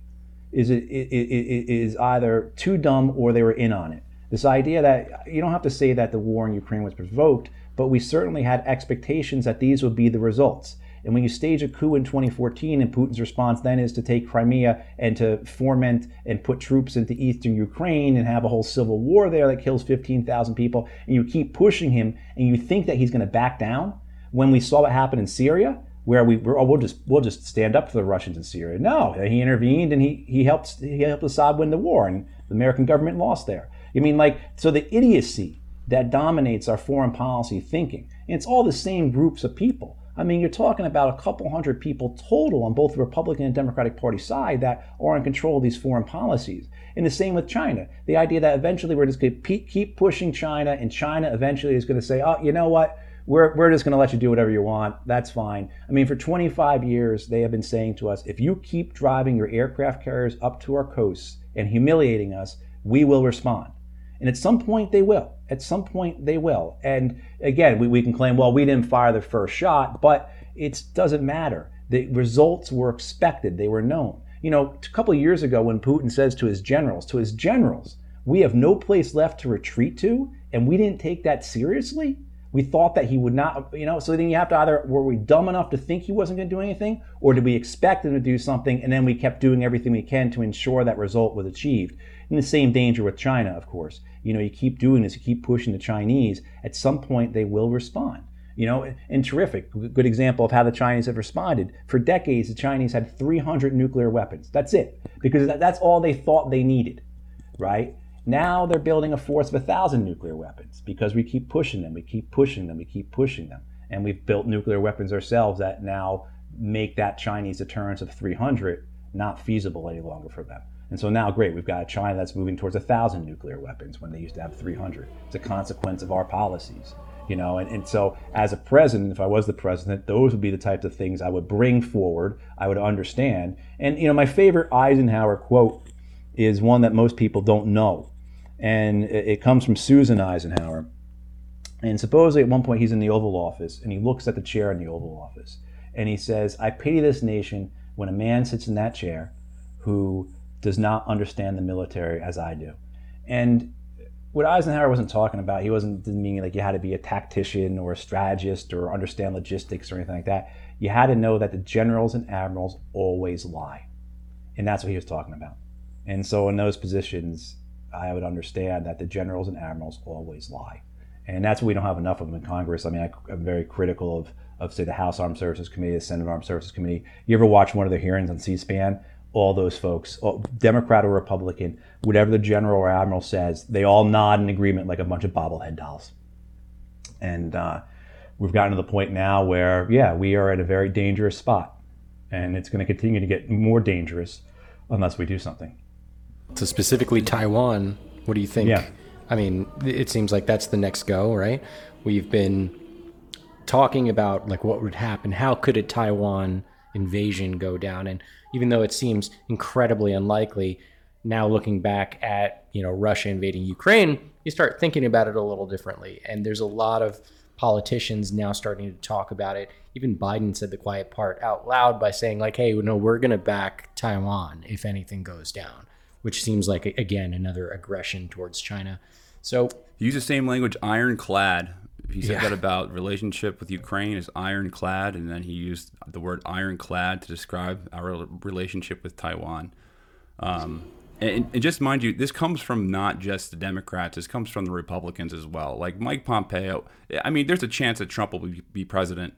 C: is it is either too dumb or they were in on it. This idea that you don't have to say that the war in Ukraine was provoked, but we certainly had expectations that these would be the results. And when you stage a coup in 2014, and Putin's response then is to take Crimea and to foment and put troops into eastern Ukraine and have a whole civil war there that kills 15,000 people, and you keep pushing him, and you think that he's going to back down, when we saw what happened in Syria, where we were, oh, we'll just we'll just stand up for the Russians in Syria. No, he intervened and he he helped he helped Assad win the war, and the American government lost there. I mean, like so the idiocy that dominates our foreign policy thinking, and it's all the same groups of people. I mean, you're talking about a couple hundred people total on both the Republican and Democratic Party side that are in control of these foreign policies. And the same with China. The idea that eventually we're just going to keep pushing China, and China eventually is going to say, oh, you know what? We're, we're just going to let you do whatever you want. That's fine. I mean, for 25 years, they have been saying to us if you keep driving your aircraft carriers up to our coasts and humiliating us, we will respond. And at some point, they will. At some point, they will. And again, we, we can claim, well, we didn't fire the first shot, but it doesn't matter. The results were expected, they were known. You know, a couple of years ago, when Putin says to his generals, to his generals, we have no place left to retreat to, and we didn't take that seriously, we thought that he would not, you know, so then you have to either, were we dumb enough to think he wasn't going to do anything, or did we expect him to do something and then we kept doing everything we can to ensure that result was achieved? And the same danger with China, of course. You know, you keep doing this, you keep pushing the Chinese, at some point they will respond. You know, and terrific, good example of how the Chinese have responded. For decades, the Chinese had 300 nuclear weapons. That's it, because that's all they thought they needed, right? Now they're building a force of a thousand nuclear weapons because we keep pushing them, we keep pushing them, we keep pushing them. And we've built nuclear weapons ourselves that now make that Chinese deterrence of 300 not feasible any longer for them. And so now, great, we've got China that's moving towards a thousand nuclear weapons when they used to have 300. It's a consequence of our policies, you know. And, and so, as a president, if I was the president, those would be the types of things I would bring forward. I would understand. And you know, my favorite Eisenhower quote is one that most people don't know, and it comes from Susan Eisenhower. And supposedly at one point he's in the Oval Office and he looks at the chair in the Oval Office and he says, I pity this nation when a man sits in that chair who does not understand the military as I do. And what Eisenhower wasn't talking about, he wasn't meaning like you had to be a tactician or a strategist or understand logistics or anything like that. You had to know that the generals and admirals always lie. And that's what he was talking about. And so in those positions, I would understand that the generals and admirals always lie. And that's what we don't have enough of them in Congress. I mean, I, am very critical of, of, say, the House Armed Services Committee, the Senate Armed Services Committee. You ever watch one of their hearings on C SPAN? All those folks, Democrat or Republican, whatever the general or admiral says, they all nod in agreement like a bunch of bobblehead dolls. And uh, we've gotten to the point now where, yeah, we are at a very dangerous spot. And it's going to continue to get more dangerous unless we do something.
D: So specifically Taiwan, what do you think?
C: Yeah.
D: I mean, it seems like that's the next go, right? We've been talking about like what would happen. How could a Taiwan invasion go down? And even though it seems incredibly unlikely, now looking back at you know Russia invading Ukraine, you start thinking about it a little differently. And there's a lot of politicians now starting to talk about it. Even Biden said the quiet part out loud by saying like, "Hey, no, we're going to back Taiwan if anything goes down." which seems like again another aggression towards China. So
A: use the same language, ironclad. He said yeah. that about relationship with Ukraine is ironclad, and then he used the word ironclad to describe our relationship with Taiwan. Um, and, and, just mind you, this comes from not just the Democrats. This comes from the Republicans as well. Like Mike Pompeo. I mean, there's a chance that Trump will be, be president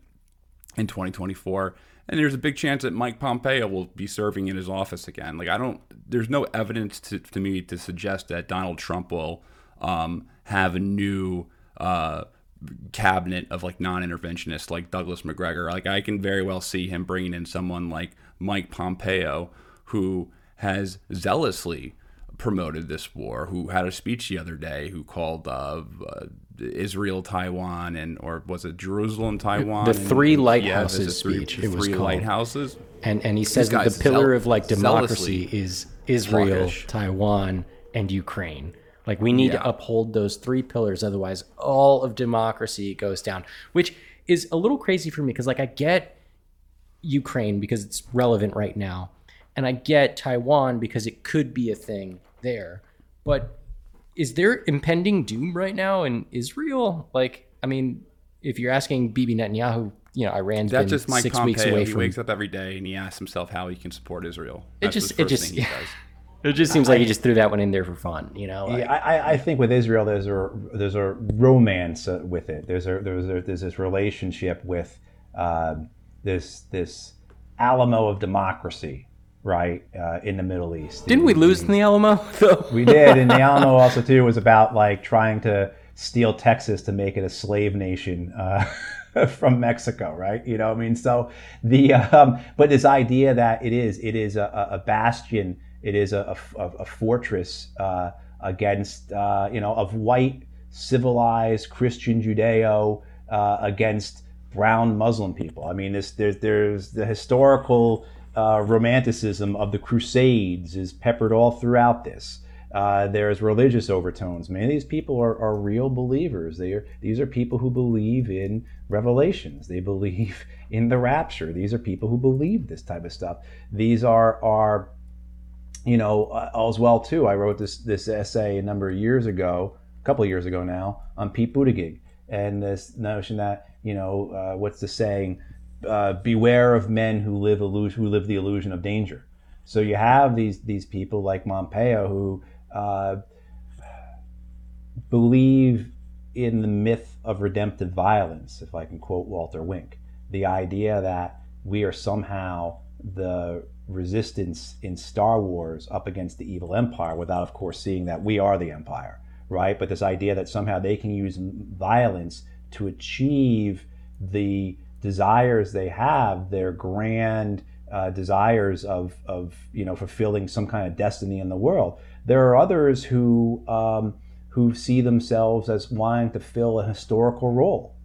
A: in 2024 and there's a big chance that Mike Pompeo will be serving in his office again. Like I don't, there's no evidence to, to me to suggest that Donald Trump will um, have a new uh, cabinet of like non-interventionists like Douglas Macgregor. Like I can very well see him bringing in someone like Mike Pompeo, who has zealously promoted this war, who had a speech the other day, who called uh, uh, Israel, Taiwan, and or was it Jerusalem, Taiwan?
D: The three
A: and,
D: lighthouses
A: yeah,
D: speech.
A: Three,
D: it was
A: three
D: called.
A: lighthouses.
D: And and he says that the pillar of like democracy is Israel,
A: hawkish.
D: Taiwan, and Ukraine. Like we need
A: Yeah.
D: to uphold those three pillars, otherwise all of democracy goes down. Which is a little crazy for me because like I get Ukraine because it's relevant right now, and I get Taiwan because it could be a thing there. But is there impending doom right now in Israel? Like, I mean, if you're asking Bibi Netanyahu, you know, Iran's
A: That's
D: been
A: just Mike
D: six
A: Pompeo.
D: weeks away
A: he
D: from.
A: wakes up every day and he asks himself how he can support Israel.
D: It just- it just-
A: he does.
D: It just seems like he just threw that one in there for fun, you know. like-
C: Yeah, I, I- I think with Israel, there's a there's a romance uh, with it. There's a there's a, there's this relationship with uh, this this Alamo of democracy, right, uh, in the Middle East.
D: Didn't we lose in the Alamo? Though
C: We did, and the Alamo also too was about like trying to steal Texas to make it a slave nation uh, from Mexico, right? You know, what I mean, so the um, but this idea that it is it is a, a bastion, it is a, a, a fortress uh, against uh, you know of white civilized Christian Judeo uh, against brown Muslim people. I mean, this there's there's the historical uh, romanticism of the Crusades is peppered all throughout this. Uh, there's religious overtones. Many of these people are, are real believers. They are these are people who believe in revelations. They believe in the rapture. These are people who believe this type of stuff. These are are you know uh, as well too. I wrote this this essay a number of years ago, a couple of years ago now, on Pete Buttigieg and this notion that you know uh, what's the saying? Uh, beware of men who live who live the illusion of danger. So you have these these people like Pompeo who uh, believe in the myth of redemptive violence, if I can quote Walter Wink, the idea that we are somehow the resistance in Star Wars up against the evil empire, without, of course, seeing that we are the empire, right? But this idea that somehow they can use violence to achieve the desires they have, their grand uh, desires of, of you know fulfilling some kind of destiny in the world. There are others who um, who see themselves as wanting to fill a historical role,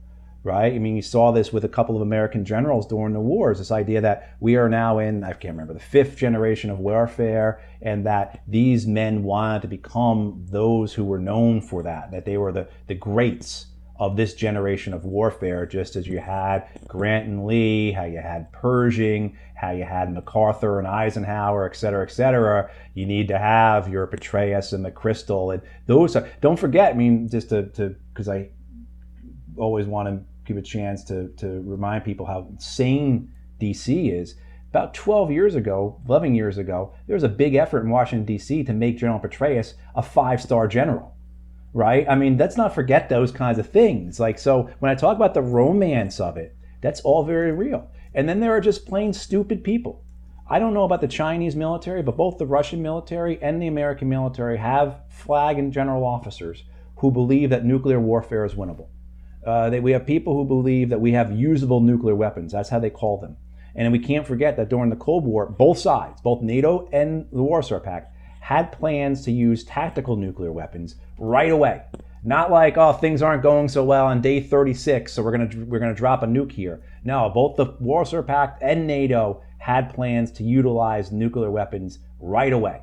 C: right? I mean, you saw this with a couple of American generals during the wars. This idea that we are now in I can't remember the fifth generation of warfare, and that these men wanted to become those who were known for that, that they were the the greats of this generation of warfare, just as you had Grant and Lee, how you had Pershing, how you had MacArthur and Eisenhower, et cetera, et cetera. You need to have your Petraeus and McChrystal. And those are, don't forget, I mean, just to, because I always want to give a chance to, to remind people how insane DC is. About 12 years ago, 11 years ago, there was a big effort in Washington, D.C. to make General Petraeus a five star general right? I mean, let's not forget those kinds of things. Like, so when I talk about the romance of it, that's all very real. And then there are just plain stupid people. I don't know about the Chinese military, but both the Russian military and the American military have flag and general officers who believe that nuclear warfare is winnable. Uh, they, we have people who believe that we have usable nuclear weapons. That's how they call them. And we can't forget that during the Cold War, both sides, both NATO and the Warsaw Pact, had plans to use tactical nuclear weapons right away. Not like, oh, things aren't going so well on day 36, so we're gonna we're gonna drop a nuke here. No, both the Warsaw Pact and NATO had plans to utilize nuclear weapons right away.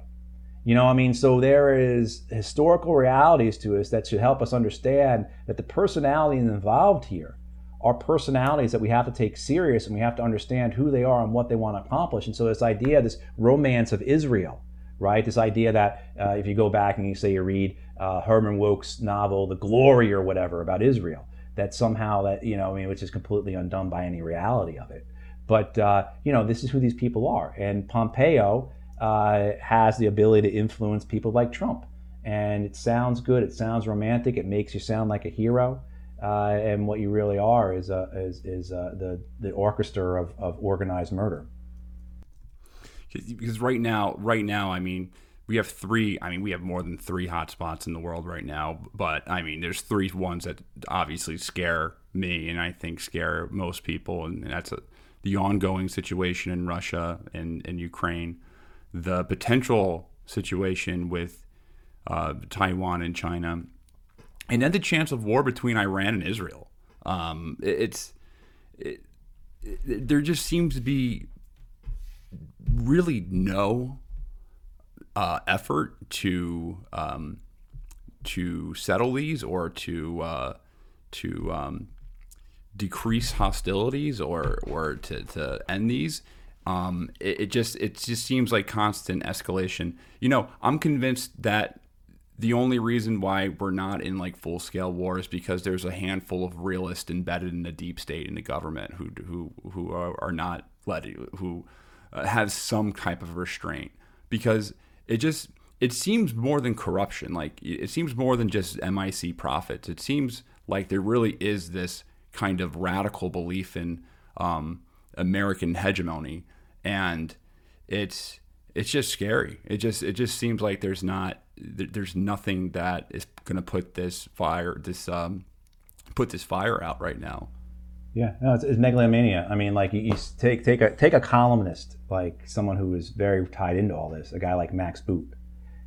C: You know, I mean, so there is historical realities to us that should help us understand that the personalities involved here are personalities that we have to take serious and we have to understand who they are and what they want to accomplish. And so this idea, this romance of Israel, right? This idea that uh, if you go back and you say you read uh, Herman Wouk's novel, The Glory or whatever about Israel, that somehow that, you know, I mean, which is completely undone by any reality of it. But, uh, you know, this is who these people are. And Pompeo uh, has the ability to influence people like Trump. And it sounds good, it sounds romantic, it makes you sound like a hero. Uh, and what you really are is, uh, is, is the, the orchestra of, of organized murder
A: because right now, right now, I mean, we have three. I mean, we have more than three hotspots in the world right now. But I mean, there's three ones that obviously scare me, and I think scare most people, and that's a, the ongoing situation in Russia and, and Ukraine, the potential situation with uh, Taiwan and China, and then the chance of war between Iran and Israel. Um, it's it, it, there just seems to be really no uh, effort to um, to settle these or to uh, to um, decrease hostilities or or to, to end these. Um, it, it, just it just seems like constant escalation. You know, I'm convinced that the only reason why we're not in like full scale war is because there's a handful of realists embedded in the deep state in the government who who who are, not let who uh, have some type of restraint. Because it just it seems more than corruption. Like it seems more than just MIC profits. It seems like there really is this kind of radical belief in um, American hegemony and it's it's just scary it just it just seems like there's not there's nothing that is going to put this fire, this um, put this fire out right now.
C: Yeah, no, it's, it's megalomania. I mean, like you, you, take take a take a columnist like someone who is very tied into all this, a guy like Max Boot,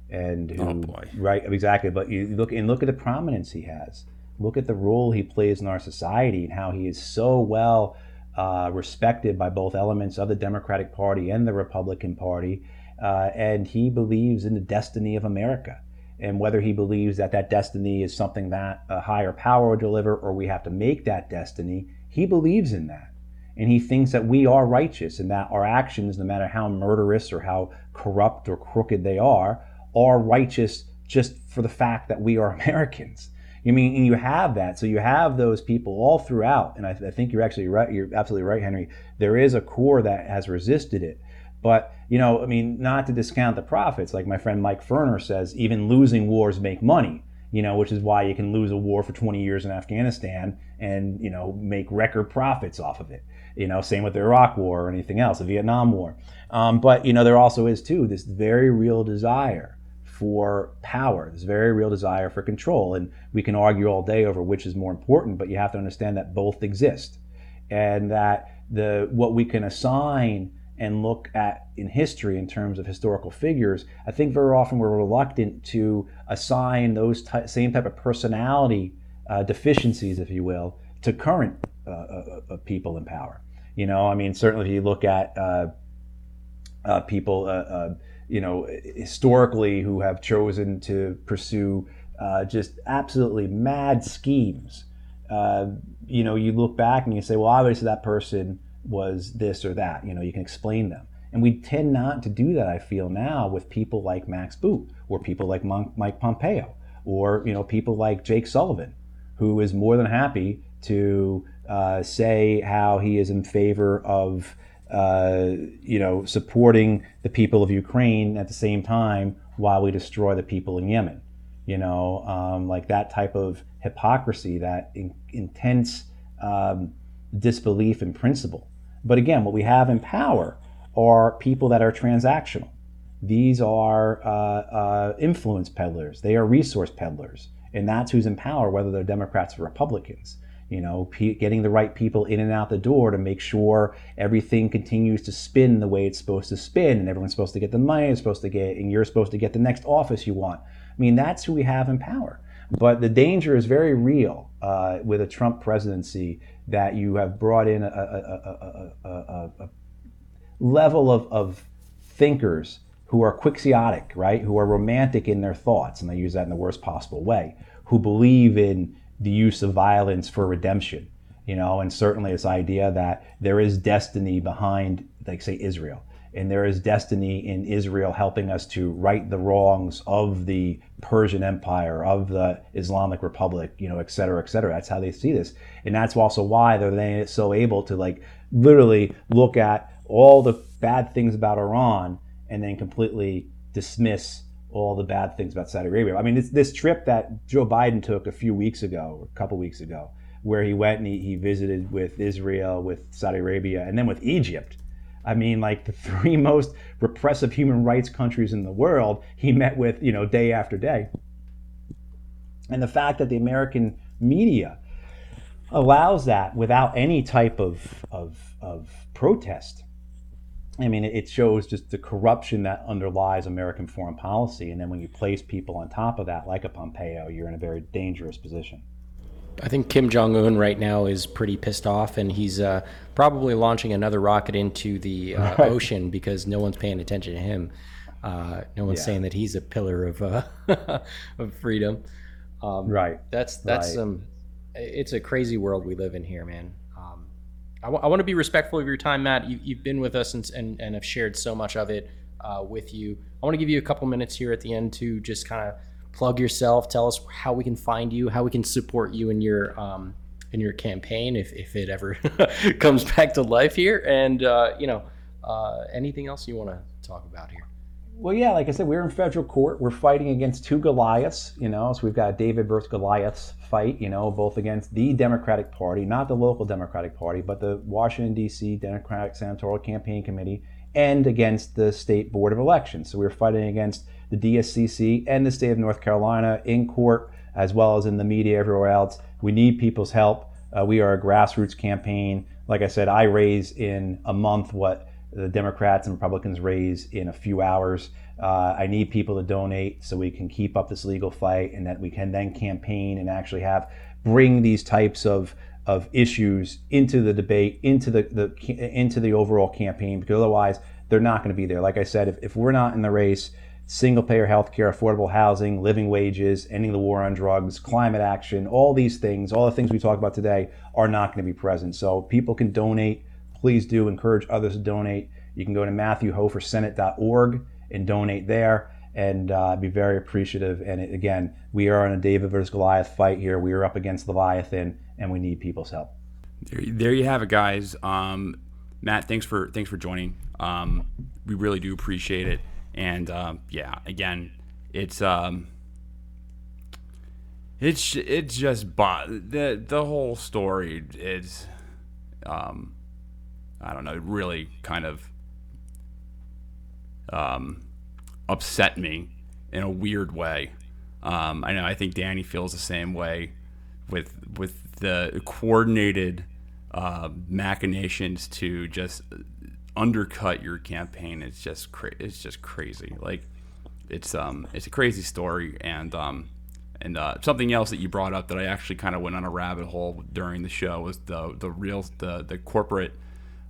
C: and who,
A: oh boy,
C: right, exactly. But you look and look at the prominence he has. Look at the role he plays in our society and how he is so well uh, respected by both elements of the Democratic Party and the Republican Party uh, and he believes in the destiny of America. And whether he believes that that destiny is something that a higher power will deliver or we have to make that destiny, he believes in that. And he thinks that we are righteous and that our actions, no matter how murderous or how corrupt or crooked they are, are righteous just for the fact that we are Americans. You mean, you have that. So you have those people all throughout. And I, I think you're actually right. You're absolutely right, Henry. There is a core that has resisted it. But, you know, I mean, not to discount the profits, like my friend Mike Ferner says, even losing wars make money, you know, which is why you can lose a war for 20 years in Afghanistan and, you know, make record profits off of it. You know, same with the Iraq War or anything else, the Vietnam War. Um, but, you know, there also is, too, this very real desire for power, this very real desire for control. And we can argue all day over which is more important, but you have to understand that both exist. And that the what we can assign and look at in history in terms of historical figures, I think very often we're reluctant to assign those ty- same type of personality uh, deficiencies, if you will, to current uh, uh, uh people in power. You know, I mean, certainly if you look at uh, uh, people, you know, historically who have chosen to pursue just absolutely mad schemes. you know, you look back and you say, well, obviously that person was this or that. You know, you can explain them. And we tend not to do that, I feel now, with people like Max Boot or people like Mike Pompeo or, you know, people like Jake Sullivan, who is more than happy to uh, say how he is in favor of, uh, you know, supporting the people of Ukraine at the same time while we destroy the people in Yemen. You know, um, like that type of hypocrisy, that in, intense um, disbelief in principle but again, what we have in power are people that are transactional. These are uh, uh, influence peddlers. They are resource peddlers, and that's who's in power, whether they're Democrats or Republicans. You know, p- getting the right people in and out the door to make sure everything continues to spin the way it's supposed to spin, and everyone's supposed to get the money, it's supposed to get, and you're supposed to get the next office you want. I mean, that's who we have in power. But the danger is very real uh, with a Trump presidency that you have brought in a, a, a, a level of, of thinkers who are quixotic, right? Who are romantic in their thoughts, and I use that in the worst possible way, who believe in the use of violence for redemption, you know, and certainly this idea that there is destiny behind, like, say, Israel and there is destiny in Israel helping us to right the wrongs of the Persian Empire, of the Islamic Republic, you know, et cetera, et cetera. That's how they see this. And that's also why they're so able to like literally look at all the bad things about Iran and then completely dismiss all the bad things about Saudi Arabia. I mean, it's this trip that Joe Biden took a few weeks ago, or a couple weeks ago, where he went and he, he visited with Israel, with Saudi Arabia, and then with Egypt I mean, like the three most repressive human rights countries in the world, he met with, you know, day after day. And the fact that the American media allows that without any type of, of, of protest, I mean, it shows just the corruption that underlies American foreign policy. And then when you place people on top of that, like a Pompeo, you're in a very dangerous position.
D: I think Kim Jong Un right now is pretty pissed off, and he's uh, probably launching another rocket into the uh, right. ocean because no one's paying attention to him. Uh, no one's yeah. saying that he's a pillar of uh, of freedom.
C: Um, right.
D: That's that's right. um, it's a crazy world we live in here, man. I, w- I want to be respectful of your time, Matt. You, have been with us and, and, and have shared so much of it uh, with you. I want to give you a couple minutes here at the end to just kind of plug yourself. Tell us how we can find you, how we can support you in your um, in your campaign if, if it ever comes back to life here, and uh, you know uh, anything else you want to talk about here.
C: Well, yeah, like I said, we're in federal court. We're fighting against two Goliaths, you know. So we've got David versus Goliaths fight, you know, both against the Democratic Party, not the local Democratic Party, but the Washington D.C. Democratic Senatorial Campaign Committee, and against the State Board of Elections. So we're fighting against the DSCC and the state of North Carolina in court, as well as in the media everywhere else. We need people's help. Uh, we are a grassroots campaign. Like I said, I raise in a month what the Democrats and Republicans raise in a few hours. Uh, I need people to donate so we can keep up this legal fight and that we can then campaign and actually have bring these types of of issues into the debate, into the, the into the overall campaign, because otherwise they're not going to be there. Like I said, if, if we're not in the race, single payer health care, affordable housing, living wages, ending the war on drugs, climate action, all these things, all the things we talk about today are not going to be present. So people can donate please do encourage others to donate. You can go to MatthewHohForSenate.org and donate there and uh, be very appreciative. And it, again, we are in a David versus Goliath fight here. We are up against Leviathan, and we need people's help.
A: There, there you have it, guys. Um, Matt, thanks for thanks for joining. Um, we really do appreciate it. And um, yeah, again, it's um, it's it's just the the whole story is um, I don't know, it really kind of um, upset me in a weird way. Um, I know I think Danny feels the same way with with the coordinated uh, machinations to just undercut your campaign. It's just cra- it's just crazy. Like it's um it's a crazy story and um and uh, something else that you brought up that I actually kind of went on a rabbit hole during the show was the the real the the corporate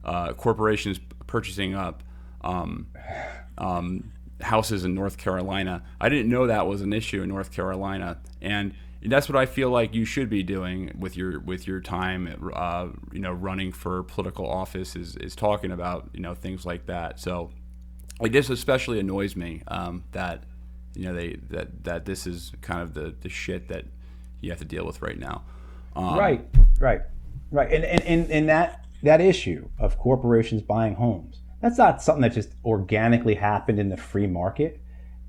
A: uh, corporations purchasing up um, um, houses in North Carolina. I didn't know that was an issue in North Carolina, and that's what I feel like you should be doing with your with your time, uh, you know, running for political office is, is talking about you know things like that. So, like this especially annoys me um, that you know they that that this is kind of the the shit that you have to deal with right now.
C: Um, right, right, right, and and and, and that that issue of corporations buying homes, that's not something that just organically happened in the free market.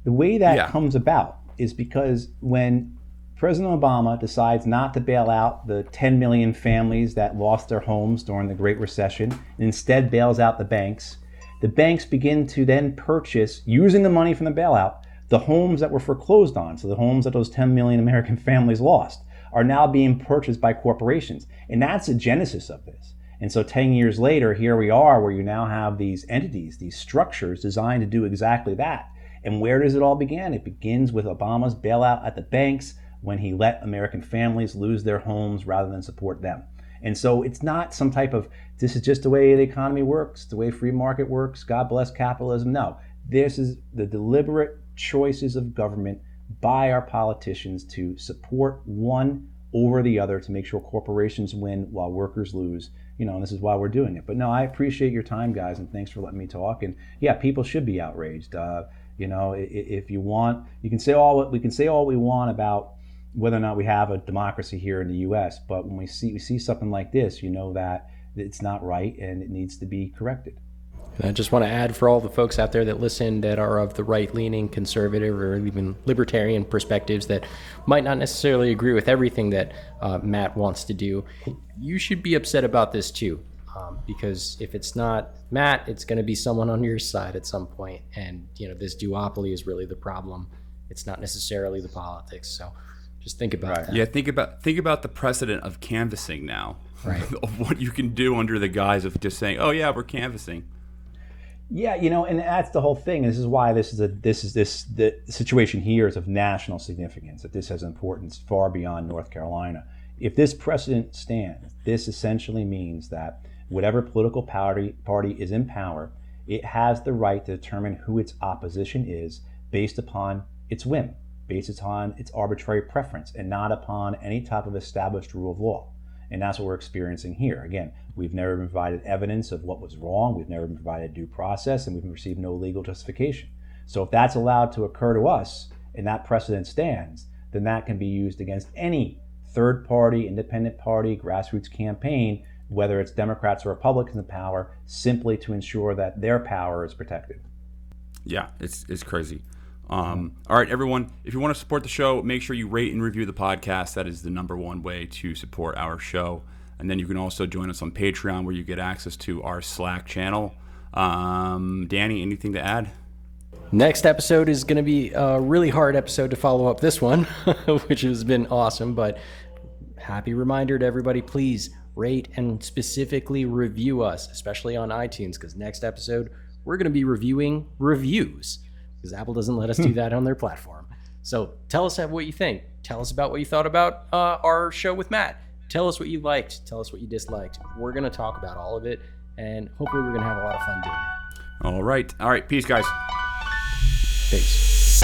C: The way that yeah. comes about is because when President Obama decides not to bail out the 10 million families that lost their homes during the Great Recession and instead bails out the banks, the banks begin to then purchase, using the money from the bailout, the homes that were foreclosed on. So the homes that those 10 million American families lost are now being purchased by corporations. And that's the genesis of this. And so 10 years later, here we are where you now have these entities, these structures designed to do exactly that. And where does it all begin? It begins with Obama's bailout at the banks when he let American families lose their homes rather than support them. And so it's not some type of this is just the way the economy works, the way free market works, God bless capitalism. No, this is the deliberate choices of government by our politicians to support one over the other to make sure corporations win while workers lose you know, and this is why we're doing it. But no, I appreciate your time, guys, and thanks for letting me talk. And yeah, people should be outraged. Uh, you know, if you want, you can say all we can say all we want about whether or not we have a democracy here in the U.S. But when we see we see something like this, you know that it's not right and it needs to be corrected.
D: And I just want to add for all the folks out there that listen that are of the right leaning, conservative, or even libertarian perspectives that might not necessarily agree with everything that uh, Matt wants to do, you should be upset about this too. Um, because if it's not Matt, it's going to be someone on your side at some point. And, you know, this duopoly is really the problem. It's not necessarily the politics. So just think about
A: right.
D: that.
A: Yeah, think about think about the precedent of canvassing now.
D: Right.
A: of what you can do under the guise of just saying, "Oh yeah, we're canvassing."
C: Yeah, you know, and that's the whole thing. This is why this is a this is this the situation here is of national significance. That this has importance far beyond North Carolina. If this precedent stands, this essentially means that whatever political party party is in power, it has the right to determine who its opposition is based upon its whim, based upon its arbitrary preference, and not upon any type of established rule of law. And that's what we're experiencing here. Again, we've never been provided evidence of what was wrong, we've never been provided due process, and we've received no legal justification. So if that's allowed to occur to us, and that precedent stands, then that can be used against any third party, independent party, grassroots campaign, whether it's Democrats or Republicans in power, simply to ensure that their power is protected.
A: Yeah, it's, it's crazy. Um, all right, everyone, if you want to support the show, make sure you rate and review the podcast. That is the number one way to support our show. And then you can also join us on Patreon where you get access to our Slack channel. Um, Danny, anything to add?
D: Next episode is going to be a really hard episode to follow up this one, which has been awesome. But happy reminder to everybody please rate and specifically review us, especially on iTunes, because next episode we're going to be reviewing reviews because Apple doesn't let us do that on their platform. So tell us what you think. Tell us about what you thought about uh, our show with Matt. Tell us what you liked. Tell us what you disliked. We're going to talk about all of it, and hopefully, we're going to have a lot of fun doing it.
A: All right. All right. Peace, guys.
D: Peace.